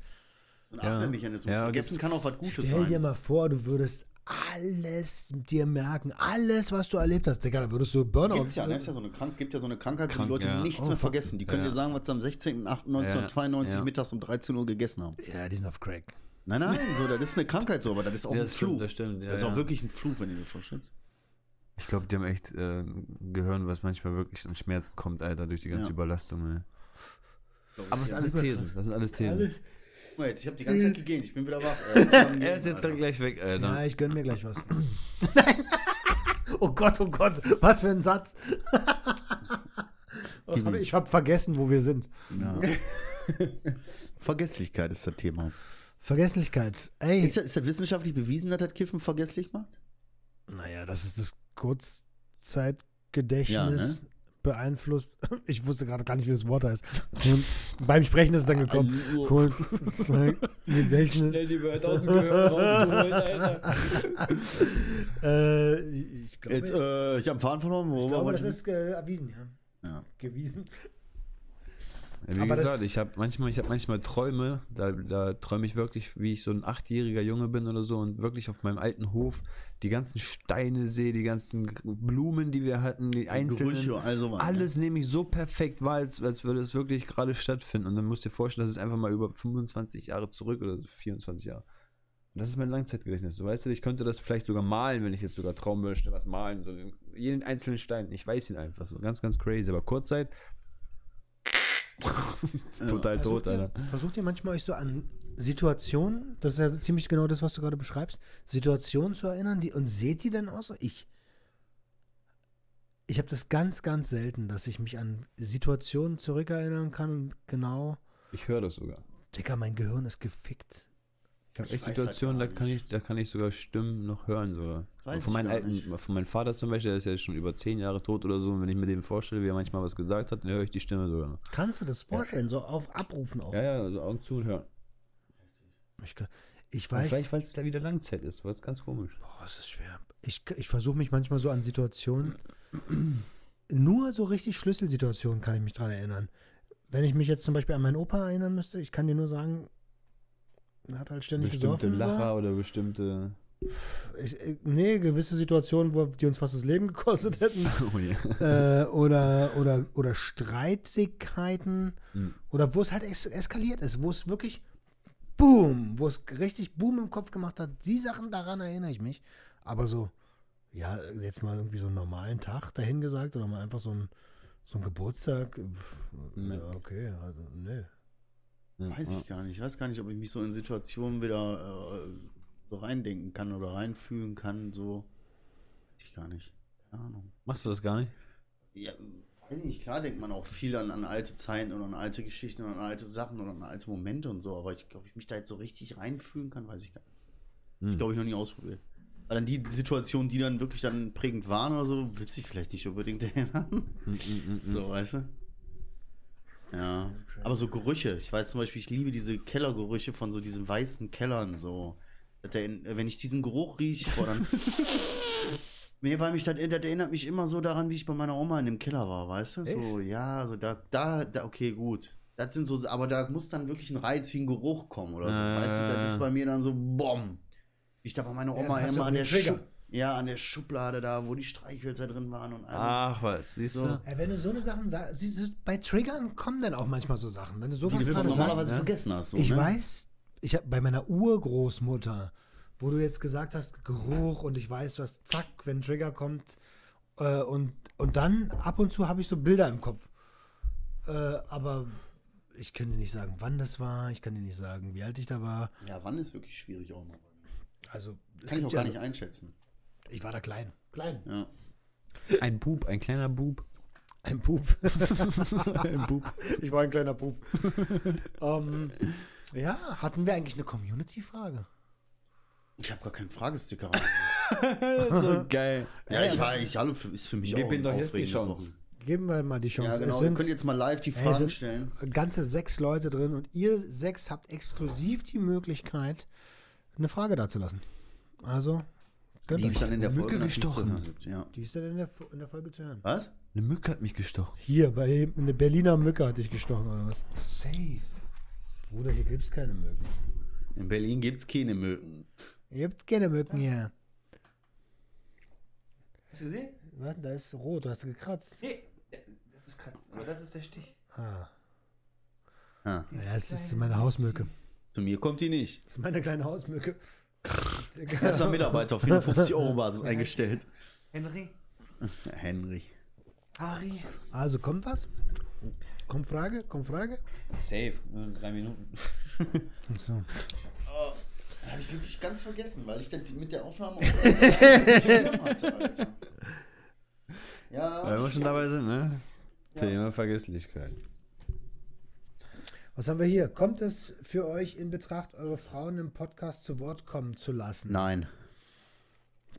So ein Abwehrmechanismus. Ja, Vergessen kann auch was Gutes Stell sein. Stell dir mal vor, du würdest alles dir merken, alles, was du erlebt hast. Digga, da würdest du Burnout. Gibt's ja, ne? ist ja so eine Krank gibt ja so eine Krankheit, Krank, wo die Leute ja. nichts oh, mehr vergessen. Die können ja. dir sagen, was sie am 16.08.1992 ja. mittags um 13 Uhr gegessen haben. Ja, die sind auf Crack. Nein, nein, so, das ist eine Krankheit so, aber das ist auch ja, ein Fluch. Stimmt, das stimmt, das ist auch wirklich ein Fluch, wenn du dir vorstellst. Ich glaube, die haben echt äh, Gehirn, was manchmal wirklich an Schmerzen kommt, Alter, durch die ganze Überlastung. Ey. Aber das sind alles Thesen. Das sind alles Thesen. Alles, mal jetzt, ich habe die ganze Zeit gegeben, ich bin wieder wach. [LAUGHS] er ist jetzt dann gleich weg, Alter. Ja, ich gönn mir gleich was. [LAUGHS] Oh Gott, oh Gott, was für ein Satz. [LAUGHS] ich habe vergessen, wo wir sind. Ja. Vergesslichkeit ist das Thema. Vergesslichkeit. Ey. Ist das, ist das wissenschaftlich bewiesen, dass das Kiffen vergesslich macht? Naja, das ist das Kurzzeitgedächtnis. Ja, ne? Beeinflusst. [LAUGHS] Ich wusste gerade gar nicht, wie das Wort heißt. Und beim Sprechen ist es dann gekommen. Kurz, [LAUGHS] Gedächtnis. Schnell die Wörter aus dem Gehirn rausgeholt, Alter. [LAUGHS] äh, ich glaube, Jetzt, äh, ich habe einen Faden verloren. ich glaube, das ist äh, erwiesen, ja. ja. Gewiesen. Wie Aber gesagt, ich habe manchmal, ich habe manchmal Träume, da, da träume ich wirklich, wie ich so ein achtjähriger Junge bin oder so und wirklich auf meinem alten Hof die ganzen Steine sehe, die ganzen Blumen, die wir hatten, die, die einzelnen, Gerüche, also alles nehme ich so perfekt wahr, als, als würde es wirklich gerade stattfinden. Und dann musst du dir vorstellen, das ist einfach mal über 25 Jahre zurück oder 24 Jahre. Und das ist mein Langzeitgedächtnis. Du weißt, ich könnte das vielleicht sogar malen, wenn ich jetzt sogar trauen möchte, was malen. So jeden einzelnen Stein. Ich weiß ihn einfach so. Ganz, ganz crazy. Aber Kurzzeit. [LAUGHS] total ja, tot, Alter. versucht ihr manchmal euch so an Situationen, das ist ja ziemlich genau das, was du gerade beschreibst, Situationen zu erinnern, die und seht ihr denn aus? Ich ich habe das ganz, ganz selten, dass ich mich an Situationen zurückerinnern kann und genau. Ich höre das sogar. Digga, mein Gehirn ist gefickt. Ich habe echt halt Situationen, halt da kann ich, da kann ich sogar Stimmen noch hören sogar. Von meinem alten, von meinem Vater zum Beispiel, der ist ja schon über zehn Jahre tot oder so. Und wenn ich mir dem vorstelle, wie er manchmal was gesagt hat, dann höre ich die Stimme sogar noch. Kannst du das vorstellen, ja. so auf Abrufen auch? Ja, ja, also Augen zu und hören. Ich, ich weiß. vielleicht, weil es da wieder Langzeit ist, weil es ganz komisch. Boah, es ist schwer. Ich, ich versuche mich manchmal so an Situationen, nur so richtig Schlüsselsituationen kann ich mich dran erinnern. Wenn ich mich jetzt zum Beispiel an meinen Opa erinnern müsste, ich kann dir nur sagen, hat halt ständig bestimmte gesoffen. Lacher war. oder bestimmte. Ich, nee, gewisse Situationen, wo die uns fast das Leben gekostet hätten. [LAUGHS] Oh yeah. äh, oder, oder, oder Streitigkeiten. Hm. Oder wo es halt es eskaliert ist, wo es wirklich Boom, wo es richtig Boom im Kopf gemacht hat. Die Sachen, daran erinnere ich mich. Aber so, ja, jetzt mal irgendwie so einen normalen Tag dahin gesagt oder mal einfach so ein, so ein Geburtstag. Nee. Ja, okay, also, nee. Weiß ich gar nicht. Ich weiß gar nicht, ob ich mich so in Situationen wieder äh, so reindenken kann oder reinfühlen kann. So. Weiß ich gar nicht. Keine Ahnung. Machst du das gar nicht? Ja, weiß ich nicht. Klar denkt man auch viel an, an alte Zeiten oder an alte Geschichten oder an alte Sachen oder an alte Momente und so. Aber ich glaube, ich mich da jetzt so richtig reinfühlen kann, weiß ich gar nicht. Hm. Ich glaube, ich noch nie ausprobiert. Weil dann die Situationen, die dann wirklich dann prägend waren oder so, wird sich vielleicht nicht unbedingt [LAUGHS] erinnern. Mm, mm, mm, so, weißt du? Ja. Aber so Gerüche. Ich weiß zum Beispiel, ich liebe diese Kellergerüche von so diesen weißen Kellern. So. Wenn ich diesen Geruch rieche, boah, dann. [LAUGHS] Nee, weil mich das, das, erinnert mich immer so daran, wie ich bei meiner Oma in dem Keller war, weißt du? Echt? So, ja, so da, da, da, okay, gut. Das sind so, aber da muss dann wirklich ein Reiz wie ein Geruch kommen oder so. Äh. Weißt du, das ist bei mir dann so, bom. Ich da bei meiner Oma ja, immer an der Trigger. Ja, an der Schublade da, wo die Streichhölzer drin waren und also, Ach was, siehst so. du? Ja, wenn du so eine Sachen sagst, bei Triggern kommen dann auch manchmal so Sachen. Wenn du sowas die du normalerweise sagst, ne? vergessen hast. So, ich ne? weiß, ich habe bei meiner Urgroßmutter, wo du jetzt gesagt hast, Geruch und ich weiß, du hast zack, wenn Trigger kommt äh, und, und dann ab und zu habe ich so Bilder im Kopf. Äh, aber ich kann dir nicht sagen, wann das war, ich kann dir nicht sagen, wie alt ich da war. Ja, wann ist wirklich schwierig auch mal. Also, kann ich auch gar nicht einschätzen. Ich war da klein. Klein. Ja. Ein Bub, ein kleiner Bub. Ein Bub. [LAUGHS] ein Bub. Ich war ein kleiner Bub. um, [LAUGHS] ähm, ja, hatten wir eigentlich eine Community-Frage? Ich habe gar keinen Fragesticker. [LAUGHS] so geil. Ja, ich war eigentlich alle, ist für mich Gib auch doch jetzt die Chance. Geben wir mal die Chance. Ja, genau. Sind, wir können jetzt mal live die Fragen stellen. Ganze sechs Leute drin und ihr sechs habt exklusiv die Möglichkeit, eine Frage dazulassen. Also die ist dann in der Folge gestochen. Ja. Die ist dann in der, in der Folge zu hören. Was? Eine Mücke hat mich gestochen. Hier, bei eine Berliner Mücke hat dich gestochen, oder was? Safe. Bruder, hier gibt es keine Mücken. In Berlin gibt es keine Mücken. Hier gibt keine Mücken hier. Hast du gesehen? Was? Da ist rot, hast du gekratzt. Nee, das ist kratzen, aber das ist der Stich. Ah. ah. Ja, das ist meine Hausmücke. Zu mir kommt die nicht. Das ist meine kleine Hausmücke. [LAUGHS] Erster Mitarbeiter auf 450 Euro Basis eingestellt. Henry. Henry. Ari. Also kommt was? Kommt Frage? Kommt Frage? Safe, nur in drei Minuten. so. Oh, habe ich wirklich ganz vergessen, weil ich dann mit der Aufnahme auch hatte, Alter. Ja. Weil wir schon dabei sind, ne? Ja. Thema Vergesslichkeit. Was haben wir hier? Kommt es für euch in Betracht, eure Frauen im Podcast zu Wort kommen zu lassen? Nein.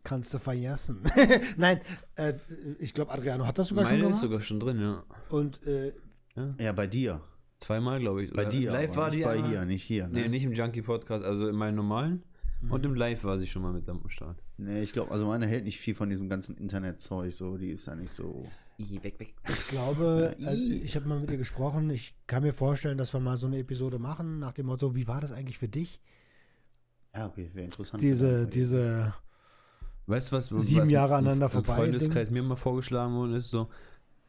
Kannst du vergessen. [LAUGHS] Nein, äh, ich glaube, Adriano hat das sogar Meine schon gemacht. ist sogar schon drin, ja. Und, äh, ja. ja. bei dir. Zweimal, glaube ich. Bei dir. Live war die bei hier, nicht hier. Ne? Nee, nicht im Junkie-Podcast, also in meinem normalen. Und im Live war sie schon mal mit am Start. Nee, ich glaube, also meine hält nicht viel von diesem ganzen Internetzeug, so, die ist ja nicht so. I, weg, weg. Ich glaube, also ich habe mal mit ihr gesprochen. Ich kann mir vorstellen, dass wir mal so eine Episode machen, nach dem Motto, wie war das eigentlich für dich? Ja, okay, wäre interessant. Diese, diese weißt du was, sieben was Jahre aneinander vorbei. Freundeskreis mir mal vorgeschlagen worden ist, so,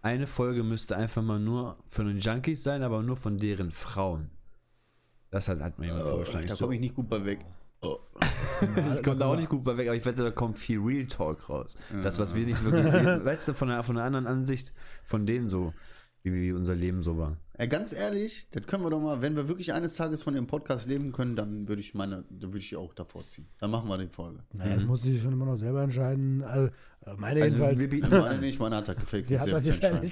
eine Folge müsste einfach mal nur von den Junkies sein, aber nur von deren Frauen. Das hat, hat mir jemand oh, vorgeschlagen. Da komme ich nicht gut bei weg. Oh. [LAUGHS] ich komme da auch nicht gut bei weg, aber ich wette, da kommt viel Real Talk raus. Das, was wir nicht wirklich, weißt du, von einer, von einer anderen Ansicht, von denen so, wie, wie unser Leben so war. Ja, ganz ehrlich, das können wir doch mal, wenn wir wirklich eines Tages von dem Podcast leben können, dann würde ich meine, dann würde ich auch davor ziehen. Dann machen wir die Folge. Naja, das muss ich schon immer noch selber entscheiden. Also, äh, meine also, jedenfalls. Wir bieten meine [LAUGHS] nicht, meine hat das gefällt. Sie hat das gefällt.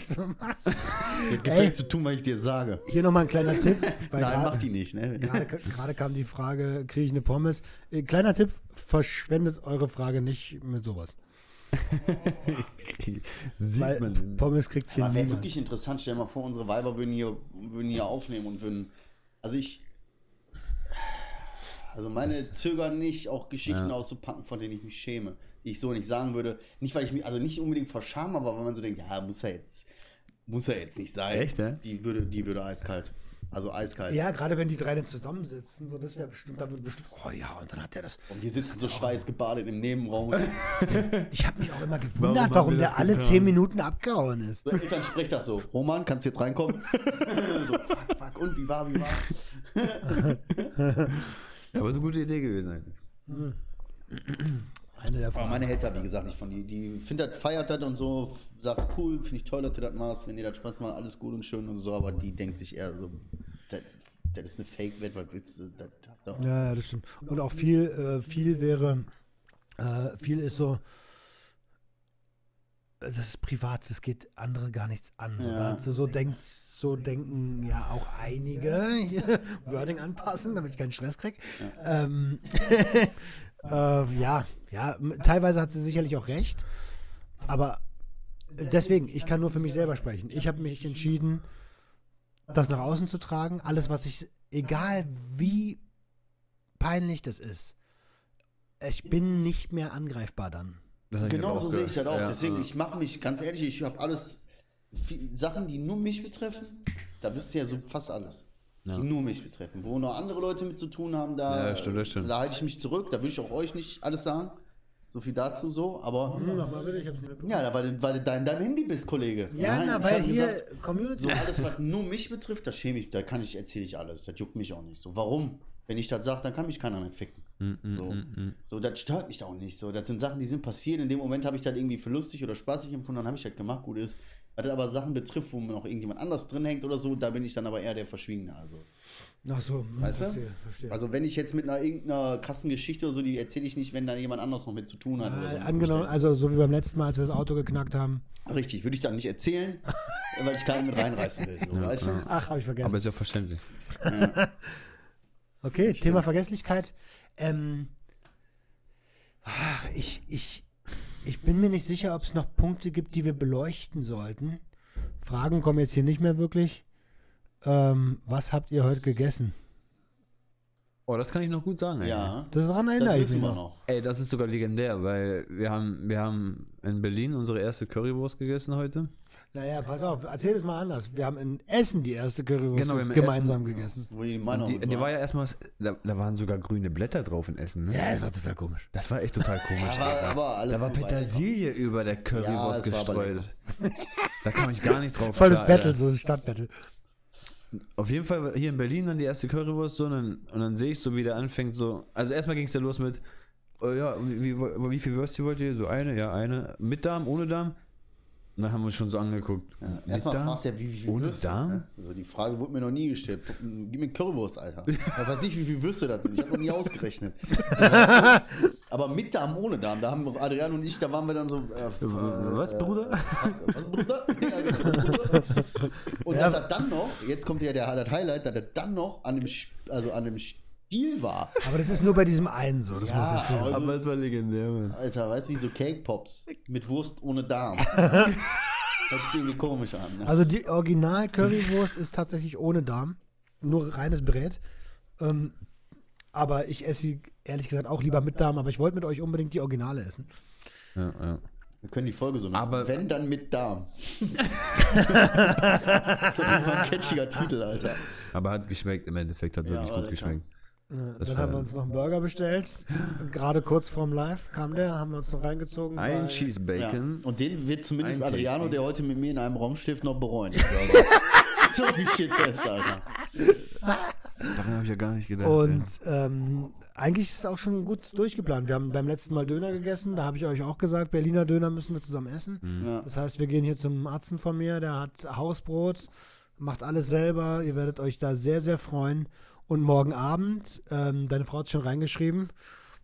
gefällt [LAUGHS] zu tun, was ich dir sage. Hier nochmal ein kleiner Tipp. [LAUGHS] Nein, grad, mach die nicht, ne? Gerade kam die Frage, kriege ich eine Pommes? Äh, kleiner Tipp, verschwendet eure Frage nicht mit sowas. [LAUGHS] Sieht Weil man. Pommes kriegt hier Aber wäre wirklich interessant. Stell dir mal vor, unsere Weiber würden hier, würden hier aufnehmen und würden. Also ich. Also meine das, zögern nicht, auch Geschichten ja. auszupacken, von denen ich mich schäme. Die ich so nicht sagen würde. Nicht, weil ich mich, also nicht unbedingt verscham, aber weil man so denkt, ja, muss er jetzt, muss er jetzt nicht sein. Echt, ja? Die würde, die würde eiskalt. Also eiskalt. Ja, gerade wenn die drei dann zusammensitzen, so das wäre bestimmt, da würde bestimmt, oh ja, und dann hat der das. Und die sitzen so schweißgebadet im Nebenraum. [LAUGHS] ich habe mich auch immer gewundert, warum, warum der alle getan? zehn Minuten abgehauen ist. So, Eltern spricht das so, Roman, kannst du jetzt reinkommen? [LAUGHS] [LAUGHS] so, fuck, fuck, und wie war, wie war? ja, aber so eine gute Idee gewesen eigentlich. Eine der Aber meine hält da, wie gesagt, nicht von. Die, die findet, feiert das und so, sagt, cool, finde ich toll, dass du das machst, wenn dir das Spaß macht, alles gut und schön und so, aber die denkt sich eher so, das, das ist eine Fake-Welt, was willst du, das, das Ja, ja, das stimmt. Und auch viel, äh, viel wäre, äh, viel ist so, das ist privat, das geht andere gar nichts an. Ja. So, so, denkt, so denken ja auch einige. Wording anpassen, damit ich keinen Stress kriege. Ja. Ähm, [LAUGHS] äh, ja, ja, teilweise hat sie sicherlich auch recht, aber deswegen, ich kann nur für mich selber sprechen. Ich habe mich entschieden, das nach außen zu tragen. Alles, was ich, egal wie peinlich das ist, ich bin nicht mehr angreifbar dann. Genau so sehe ich das auch. Ja, Deswegen, ich mache mich, ganz ehrlich, ich habe alles, Sachen, die nur mich betreffen, da wisst ihr ja so fast alles ja. die nur mich betreffen. Wo noch andere Leute mit zu tun haben, da, ja, stimmt, stimmt. da halte ich mich zurück. Da will ich auch euch nicht alles sagen. So viel dazu so, aber. Hm, nicht ja, weil, weil du da in deinem Handy bist, Kollege. Ja, Nein, na, weil hier gesagt, Community. So alles, was nur mich betrifft, da schäme ich, da kann ich, erzähle ich alles. Das juckt mich auch nicht. So, warum? Wenn ich das sage, dann kann mich keiner mehr ficken. Mm, mm, so. Mm, so, das stört mich auch nicht. So, das sind Sachen, die sind passiert. In dem Moment habe ich das irgendwie für lustig oder spaßig empfunden, dann habe ich halt gemacht, gut ist. Was aber Sachen betrifft, wo noch irgendjemand anders drin hängt oder so, da bin ich dann aber eher der Verschwiegene. Also. Ach so, hm, weißt verstehe, du? Verstehe. Also wenn ich jetzt mit einer irgendeiner krassen Geschichte oder so, die erzähle ich nicht, wenn da jemand anders noch mit zu tun hat. Ah, oder so. Angenommen, also so wie beim letzten Mal, als wir das Auto geknackt haben. Richtig, würde ich dann nicht erzählen, [LAUGHS] weil ich keinen mit reinreißen will. So, ja, weißt du? Ach, habe ich vergessen. Aber ist ja verständlich. Ja. [LAUGHS] okay, Thema Vergesslichkeit. Ähm, ach, ich, ich, ich bin mir nicht sicher, ob es noch Punkte gibt, die wir beleuchten sollten. Fragen kommen jetzt hier nicht mehr wirklich. Ähm, was habt ihr heute gegessen? Oh, das kann ich noch gut sagen. Ja. Das daran erinnere ich mich noch. noch. Ey, das ist sogar legendär, weil wir haben, wir haben in Berlin unsere erste Currywurst gegessen heute. Naja, pass auf, erzähl es mal anders. Wir haben in Essen die erste Currywurst genau, gemeinsam Essen, gegessen. Wo die, die, die war ja erstmal, da, da, waren sogar grüne Blätter drauf in Essen. Ne? Ja, das war total komisch. Das war echt total komisch. [LAUGHS] aber, aber da war Petersilie über der Currywurst ja, gestreut. da kam ich gar nicht drauf. Volles Battle, so ein Stadtbattle. Auf jeden Fall hier in Berlin dann die erste Currywurst so und dann, und dann sehe ich so, wie der anfängt so. Also erstmal ging es ja los mit, oh ja, wie, wie, wie viel Würstchen wollt ihr? So eine, ja, eine. Mit Darm, ohne Darm? Und dann haben wir uns schon so angeguckt. Ja, erstmal fragt er, wie, wie viel Ohne Würste, Darm? Ne? Also die Frage wurde mir noch nie gestellt. Gib mir Currywurst, Alter. Ich weiß nicht, wie viel Würste das sind. Ich habe noch nie ausgerechnet. [LAUGHS] Aber mit Darm, ohne Darm. Da haben Adrian und ich, da waren wir dann so. Äh, was, Bruder? Äh, was, Bruder? genau, Und ja. dass er dann noch, jetzt kommt ja der, das Highlight, dass er dann noch an dem, also an dem Stiel war. Aber das ist nur bei diesem einen so, das ja, muss ich also, Aber es war legendär, Mann. Alter, weißt du, wie so Cake Pops mit Wurst ohne Darm. [LAUGHS] Hört sich irgendwie komisch an. Ne? Also die Original Currywurst ist tatsächlich ohne Darm. Nur reines Brät. Ähm, Aber ich esse sie ehrlich gesagt auch lieber mit Darm, aber ich wollte mit euch unbedingt die Originale essen. Ja, ja. Wir können die Folge so nennen. Aber wenn dann mit Darm. [LAUGHS] das ist ein catchiger Titel, Alter. Aber hat geschmeckt im Endeffekt, hat ja, wirklich gut geschmeckt. Das dann haben wir uns noch einen Burger bestellt. [GASPS] Gerade kurz vorm Live kam der, haben wir uns noch reingezogen. Ein Cheese Bacon. Ja. Und den wird zumindest ein Adriano, der heute mit mir in einem Raum steht, noch bereuen. [LAUGHS] so viel steht fest, Alter. Daran habe ich ja gar nicht gedacht. Und ähm, eigentlich ist es auch schon gut durchgeplant. Wir haben beim letzten Mal Döner gegessen. Da habe ich euch auch gesagt, Berliner Döner müssen wir zusammen essen. Mhm. Ja. Das heißt, wir gehen hier zum Arzt von mir. Der hat Hausbrot, macht alles selber. Ihr werdet euch da sehr, sehr freuen. Und morgen Abend, ähm, deine Frau hat schon reingeschrieben,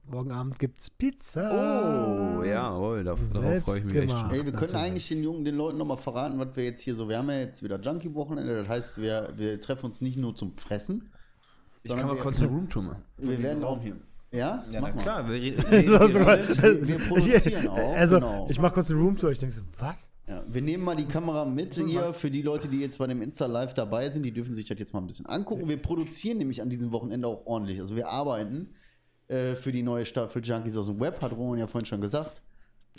morgen Abend gibt es Pizza. Oh, jawohl, darauf, darauf freue ich mich echt schon. Ey, wir können eigentlich den Jungen, den Leuten nochmal verraten, was wir jetzt hier so, wir haben ja jetzt wieder Junkie-Wochenende, das heißt, wir, wir treffen uns nicht nur zum Fressen. Ich kann mal kurz eine [LAUGHS] Roomtour machen. Wir werden auch hier. Ja? Ja, na klar. Wir, [LAUGHS] wir, wir, wir produzieren auch. Also, genau. ich mache kurz eine Roomtour. Ich denke so, was? Ja, wir nehmen mal die Kamera mit hier was? für die Leute, die jetzt bei dem Insta-Live dabei sind. Die dürfen sich das jetzt mal ein bisschen angucken. Wir produzieren nämlich an diesem Wochenende auch ordentlich. Also wir arbeiten äh, für die neue Staffel Junkies aus dem Web, hat Roman ja vorhin schon gesagt.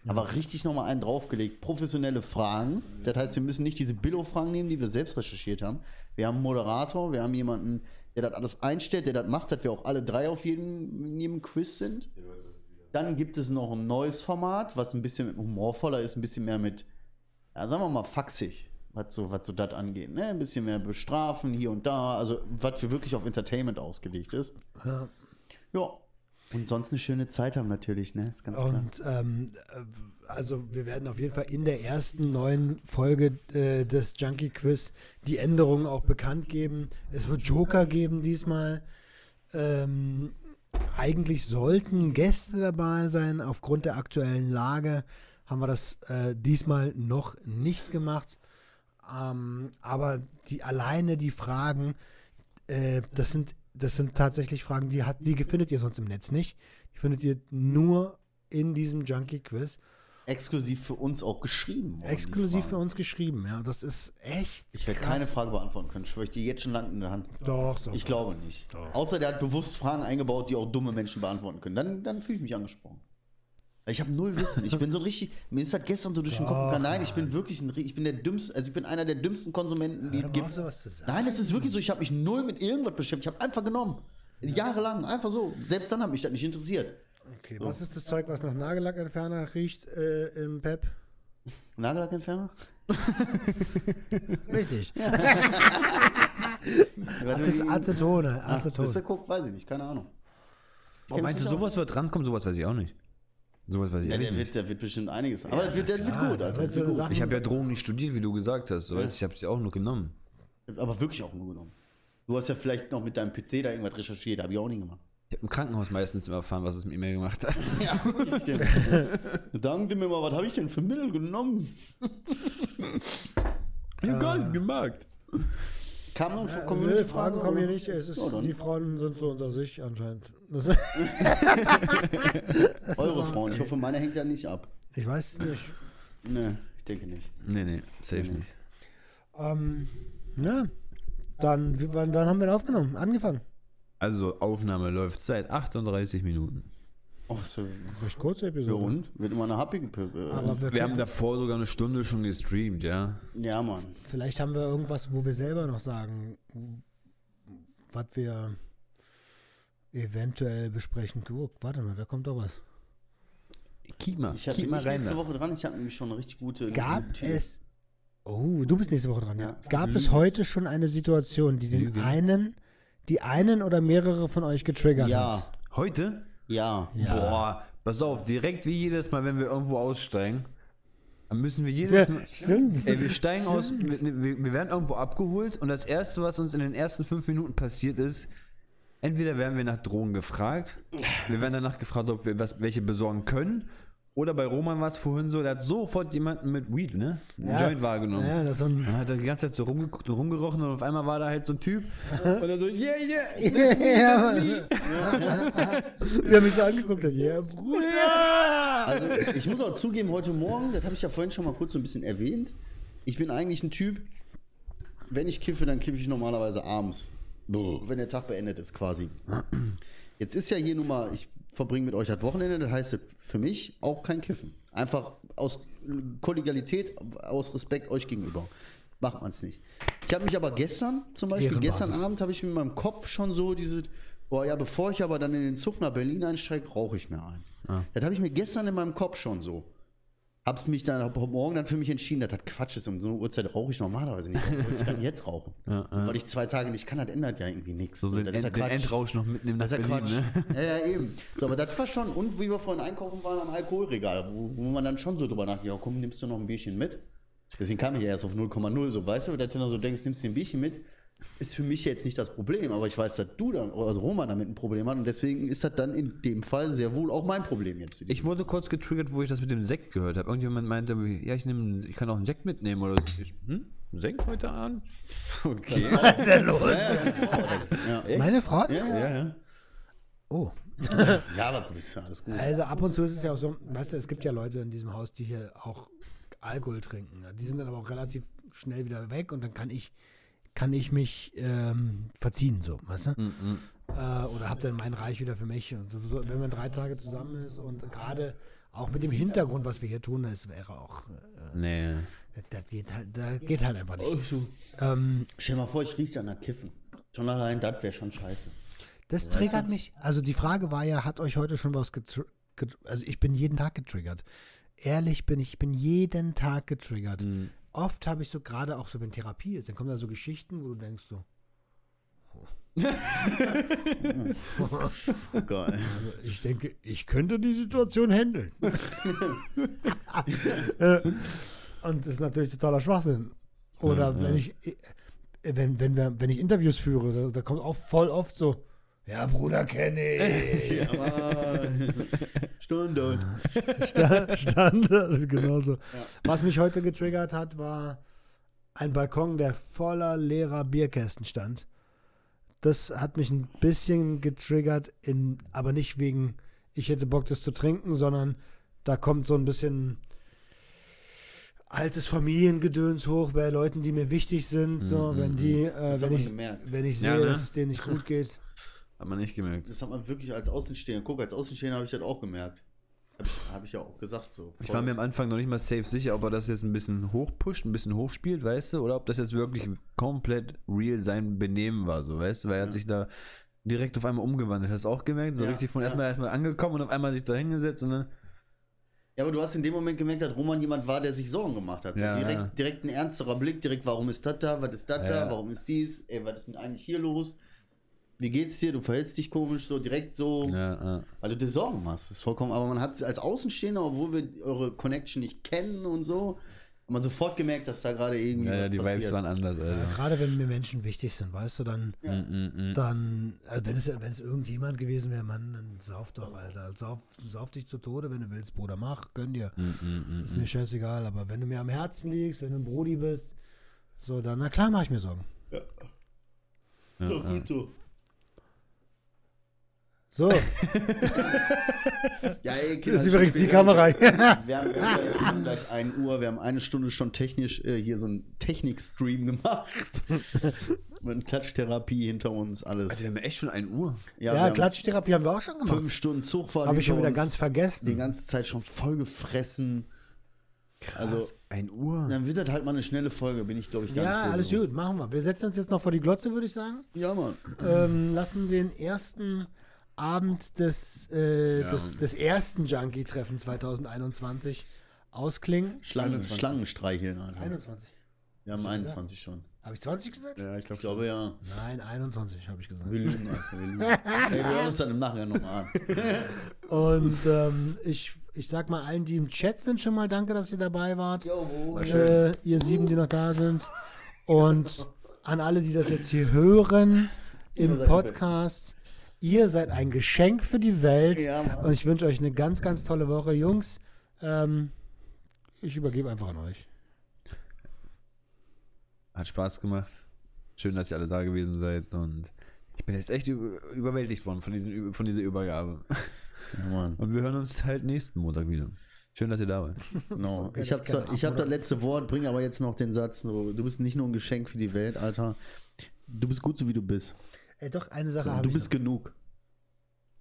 Aber richtig nochmal einen draufgelegt. Professionelle Fragen. Das heißt, wir müssen nicht diese Billo-Fragen nehmen, die wir selbst recherchiert haben. Wir haben einen Moderator, wir haben jemanden, der das alles einstellt, der das macht, dass wir auch alle drei auf jedem, in jedem Quiz sind. Dann gibt es noch ein neues Format, was ein bisschen humorvoller ist, ein bisschen mehr mit ja, sagen wir mal, faxig, was so, was so das angeht. Ne? Ein bisschen mehr bestrafen hier und da, also was für wirklich auf Entertainment ausgelegt ist. Ja. ja. Und sonst eine schöne Zeit haben natürlich, ne? Ist ganz und ähm, also wir werden auf jeden Fall in der ersten neuen Folge äh, des Junkie Quiz die Änderungen auch bekannt geben. Es wird Joker geben diesmal. Ähm, eigentlich sollten Gäste dabei sein aufgrund der aktuellen Lage haben wir das äh, diesmal noch nicht gemacht. Ähm, aber die alleine die Fragen, äh, das sind das sind tatsächlich Fragen, die hat, die findet ihr sonst im Netz nicht. Die findet ihr nur in diesem Junkie Quiz. Exklusiv für uns auch geschrieben. Exklusiv für uns geschrieben, ja. Das ist echt. Ich werde keine Frage beantworten können. Schwöre ich dir jetzt schon lang in der Hand. Doch, doch. Ich glaube nicht. Doch. Außer der hat bewusst Fragen eingebaut, die auch dumme Menschen beantworten können. Dann, dann fühle ich mich angesprochen. Ich habe null Wissen. Ich bin so richtig, mir ist das gestern so durch den Kopf gegangen. Nein, ich bin wirklich ein, ich bin der dümmste, also ich bin einer der dümmsten Konsumenten, die es gibt. Nein, es ist wirklich so, ich habe mich null mit irgendwas beschäftigt. Ich habe einfach genommen. Jahrelang, einfach so. Selbst dann hat mich das nicht interessiert. Okay, so. was ist das Zeug, was nach Nagellackentferner riecht äh, im Pep? Nagellackentferner? [LAUGHS] Richtig. Ja. [LAUGHS] Acetone, Acetone. Ach, das ist der Guck, weiß ich nicht, keine Ahnung. Oh, meinst du, sowas wird rankommen? Sowas weiß ich auch nicht. Sowas weiß ich ja, der wird, der wird bestimmt einiges. Aber ja, wird, der wird gut, Alter. Wird gut. Ich habe ja Drogen nicht studiert, wie du gesagt hast. So ja. weißt, ich habe sie auch nur genommen. Aber wirklich auch nur genommen. Du hast ja vielleicht noch mit deinem PC da irgendwas recherchiert, habe ich auch nicht gemacht. Ich habe im Krankenhaus meistens immer erfahren, was es mit mir gemacht hat. [LAUGHS] ja, [LAUGHS] Danke mir mal, was habe ich denn für Mittel genommen? [LAUGHS] ich habe gar nichts gemacht. Kann man ja, Community nee, Fragen kommen hier nicht. Es ist, ja, die Frauen sind so unter sich anscheinend. [LAUGHS] Eure Frauen. Ich hoffe, meine hängt ja nicht ab. Ich weiß nicht. Nee, ich denke nicht. Nee, nee, safe nee. nicht. Ähm, ja, dann, wann, wann haben wir aufgenommen? Angefangen? Also, Aufnahme läuft seit 38 Minuten. Oh, so recht kurze Episode. Ja, und? Wird immer eine happige äh, Aber wir, wir haben davor sogar eine Stunde schon gestreamt, ja. Ja, Mann. Vielleicht haben wir irgendwas, wo wir selber noch sagen, was wir eventuell besprechen. Oh, warte mal, da kommt doch was. Kick mal, ich kick mal rein. nächste Woche dran. Ich habe nämlich schon eine richtig gute. Gab es. Oh, du bist nächste Woche dran, ja. ja. Gab es heute schon eine Situation, die den Lügen. einen, die einen oder mehrere von euch getriggert ja. hat? Ja. Heute? Ja. ja. Boah, pass auf, direkt wie jedes Mal, wenn wir irgendwo aussteigen, dann müssen wir jedes Mal. Stimmt. Ey, wir steigen aus, wir, wir, werden irgendwo abgeholt und das Erste, was uns in den ersten fünf Minuten passiert ist, entweder werden wir nach Drogen gefragt, wir werden danach gefragt, ob wir was, welche besorgen können oder bei Roman war es vorhin so, der hat sofort jemanden mit Weed, ne? Ein ja. Joint wahrgenommen. Ja, das so ein dann hat er die ganze Zeit so rumgeguckt und rumgerochen und auf einmal war da halt so ein Typ und er so, yeah, yeah, that's me, that's me. Wir haben mich so angeguckt, yeah, Bruder. Also ich muss auch zugeben, heute Morgen, das habe ich ja vorhin schon mal kurz so ein bisschen erwähnt, ich bin eigentlich ein Typ, wenn ich kiffe, dann kiffe ich normalerweise abends. Wenn der Tag beendet ist quasi. Jetzt ist ja hier nun mal, ich verbringe mit euch das Wochenende, das heißt für mich auch kein Kiffen. Einfach aus Kollegialität, aus Respekt euch gegenüber. Macht man es nicht. Ich habe mich aber gestern, zum Beispiel, gestern Abend habe ich mir in meinem Kopf schon so diese, boah ja, bevor ich aber dann in den Zug nach Berlin einsteige, rauche ich mir ein. Ah. Das habe ich mir gestern in meinem Kopf schon so. Hab's mich dann hab morgen dann für mich entschieden, dass das Quatsch ist. Um so eine Uhrzeit rauche ich normalerweise nicht. Warum ich dann jetzt rauchen? Ja, ja. Weil ich zwei Tage nicht kann, das ändert ja irgendwie nichts. So, so, den, End, den Endrausch noch mitnehmen nach Berlin, ne? Ja, ja, eben. So, aber das war schon, und wie wir vorhin einkaufen waren am Alkoholregal, wo, wo man dann schon so drüber nachdenkt, ja komm, nimmst du noch ein Bierchen mit? Deswegen kam ich ja erst auf 0,0, so weißt du, wenn du dann so denkst, nimmst du ein Bierchen mit, ist für mich jetzt nicht das Problem, aber ich weiß, dass du dann, also Roman damit ein Problem hat und deswegen ist das dann in dem Fall sehr wohl auch mein Problem jetzt. Ich wurde kurz getriggert, wo ich das mit dem Sekt gehört habe. Irgendjemand meinte, ja, ich, nehm, ich kann auch einen Sekt mitnehmen oder ich, hm? Sekt heute Abend? [LAUGHS] Okay. Was ist denn los? Ja, ja. [LAUGHS] Meine Frau ist ja, ja, ja. Oh. [LAUGHS] ja, aber ist ja alles gut. Also ab und zu ist es ja auch so, weißt du, es gibt ja Leute in diesem Haus, die hier auch Alkohol trinken. Die sind dann aber auch relativ schnell wieder weg und dann kann ich kann ich mich ähm, verziehen, so, weißt du? Mm -mm. Äh, oder hab dann mein Reich wieder für mich. Und so, wenn man drei Tage zusammen ist und gerade auch mit dem Hintergrund, was wir hier tun, das wäre auch. Äh, nee. Das geht halt, das geht halt einfach nicht. Oh, ähm, Stell dir mal vor, ich rieche an der Kiffen. Schon allein das wäre schon scheiße. Das weißt triggert du? mich. Also die Frage war ja, hat euch heute schon was getriggert? Also ich bin jeden Tag getriggert. Ehrlich bin ich, ich bin jeden Tag getriggert. Mhm oft habe ich so, gerade auch so, wenn Therapie ist, dann kommen da so Geschichten, wo du denkst so, [LAUGHS] Geil. Also ich denke, ich könnte die Situation handeln. [LAUGHS] Äh, und das ist natürlich totaler Schwachsinn. Oder ja, wenn ja. ich, äh, wenn, wenn, wir, wenn ich Interviews führe, da, da kommt auch voll oft so, ja, Bruder, kenne ich. [LAUGHS] Standard. Standard, [LAUGHS] genauso. Ja. Was mich heute getriggert hat, war ein Balkon, der voller leerer Bierkästen stand. Das hat mich ein bisschen getriggert, in, aber nicht wegen, ich hätte Bock, das zu trinken, sondern da kommt so ein bisschen altes Familiengedöns hoch bei Leuten, die mir wichtig sind. So, mhm, wenn die, mhm. äh, wenn ich, wenn ich sehe, ja, ne? dass es denen nicht gut geht. Hat man nicht gemerkt. Das hat man wirklich als Außenstehender. Guck, als Außenstehender habe ich das auch gemerkt. Habe hab ich ja auch gesagt so. Ich war mir am Anfang noch nicht mal safe sicher, ob er das jetzt ein bisschen hochpusht, ein bisschen hochspielt, weißt du, oder ob das jetzt wirklich komplett real sein Benehmen war, so, weißt du, weil er ja. hat sich da direkt auf einmal umgewandelt. Hast du auch gemerkt? So ja, richtig von ja. erstmal erstmal angekommen und auf einmal sich da hingesetzt und dann. Ja, aber du hast in dem Moment gemerkt, dass Roman jemand war, der sich Sorgen gemacht hat. So ja. direkt, direkt ein ernsterer Blick, direkt, warum ist das da, was ist das da, warum ist dies, ey, was ist denn eigentlich hier los? Wie geht's dir? Du verhältst dich komisch, so direkt so, ja, ja. weil du dir Sorgen machst. Das ist vollkommen, aber man hat als Außenstehender, obwohl wir eure Connection nicht kennen und so, hat man sofort gemerkt, dass da gerade irgendwie. Ja, was die passiert. Vibes waren anders, Alter. Ja, gerade wenn mir Menschen wichtig sind, weißt du, dann, ja. Mm, mm, mm. dann also wenn, es, wenn es irgendjemand gewesen wäre, Mann, dann sauf doch, Alter. Sauf, sauf dich zu Tode, wenn du willst, Bruder, mach, gönn dir. ist mir scheißegal, aber wenn du mir am Herzen liegst, wenn du ein Brody bist, so, dann, na klar, mach ich mir Sorgen. Ja. So, gut so. So. [LAUGHS] ja, ey, Kinder, das ist übrigens die Kamera. wir, haben, wir haben gleich 1 Uhr. Wir haben eine Stunde schon technisch äh, hier so einen Technik-Stream gemacht. [LAUGHS] Mit Klatschtherapie hinter uns, alles. Also wir haben echt schon 1 Uhr. Ja, ja Klatschtherapie haben wir auch schon gemacht. Fünf Stunden Zugfahrt. Habe ich schon wieder ganz vergessen. Die ganze Zeit schon voll gefressen. Krass, also 1 Uhr. Dann wird das halt mal eine schnelle Folge, bin ich glaube ich gar Ja, nicht alles gut, machen wir. Wir setzen uns jetzt noch vor die Glotze, würde ich sagen. Ja, Mann. Ähm, lassen den ersten Abend des, äh, ja. des, des, ersten Junkie-Treffen 2021 ausklingen. Schlangen, Schlangenstreicheln. Also. 21. Wir haben 21 schon. Habe ich 20 gesagt? Ja, ich, glaub, ich glaube ja. Nein, 21 habe ich gesagt. Wir lügen einfach. Wir, lügen. hey, wir hören uns dann im Nachhinein nochmal an. [LAUGHS] Und ähm, ich, ich sag mal allen, die im Chat sind, schon mal danke, dass ihr dabei wart. Jo, äh, ihr sieben, die noch da sind. Und an alle, die das jetzt hier hören im Podcast. Ihr seid ein Geschenk für die Welt. Ja, und ich wünsche euch eine ganz, ganz tolle Woche. Jungs, ähm, ich übergebe einfach an euch. Hat Spaß gemacht. Schön, dass ihr alle da gewesen seid. Und ich bin jetzt echt überwältigt worden von, diesem, von dieser Übergabe. Ja, und wir hören uns halt nächsten Montag wieder. Schön, dass ihr da wart. No. ich habe hab das letzte Wort, bringe aber jetzt noch den Satz: Du bist nicht nur ein Geschenk für die Welt, Alter. Du bist gut, so wie du bist. Ey, doch, eine Sache so, habe ich. Du bist noch. genug.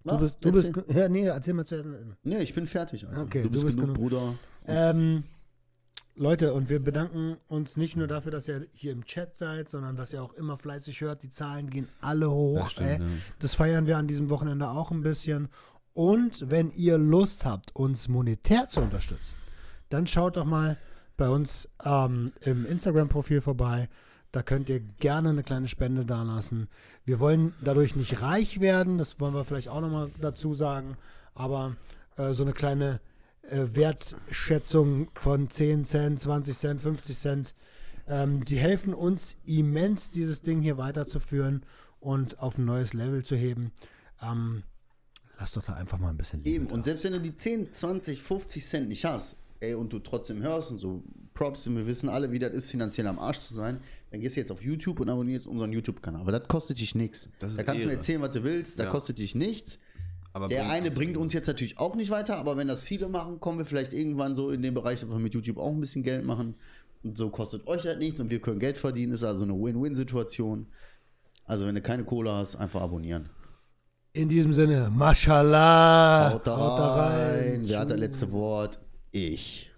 Du bist, du bist, ja, nee, erzähl mal zuerst. Nee, ich bin fertig. Also. Okay, du bist, du bist genug, genug. Bruder. Ähm, Leute, und wir bedanken uns nicht nur dafür, dass ihr hier im Chat seid, sondern dass ihr auch immer fleißig hört. Die Zahlen gehen alle hoch. Das, stimmt, ja. das feiern wir an diesem Wochenende auch ein bisschen. Und wenn ihr Lust habt, uns monetär zu unterstützen, dann schaut doch mal bei uns ähm, im Instagram-Profil vorbei. Da könnt ihr gerne eine kleine Spende dalassen. Wir wollen dadurch nicht reich werden, das wollen wir vielleicht auch nochmal dazu sagen, aber äh, so eine kleine äh, Wertschätzung von 10 Cent, 20 Cent, 50 Cent. Ähm, die helfen uns immens, dieses Ding hier weiterzuführen und auf ein neues Level zu heben. Ähm, lass doch da einfach mal ein bisschen Liebe Eben, da. und selbst wenn du die 10, 20, 50 Cent nicht hast, ey, und du trotzdem hörst und so Props, und wir wissen alle, wie das ist, finanziell am Arsch zu sein, dann gehst du jetzt auf YouTube und abonnierst unseren YouTube-Kanal. Aber das kostet dich nichts. Da kannst Ehre. du mir erzählen, was du willst, da ja. kostet dich nichts. Aber der eine bringt uns jetzt natürlich auch nicht weiter, aber wenn das viele machen, kommen wir vielleicht irgendwann so in den Bereich, dass wir mit YouTube auch ein bisschen Geld machen. Und so kostet euch halt nichts und wir können Geld verdienen. Ist also eine Win-Win-Situation. Also wenn du keine Kohle hast, einfach abonnieren. In diesem Sinne, Mashallah. Haut da, Haut da rein. Wer hat das letzte Wort? ich.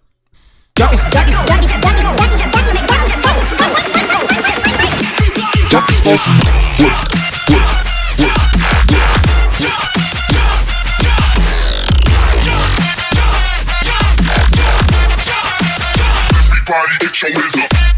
Everybody get your hands.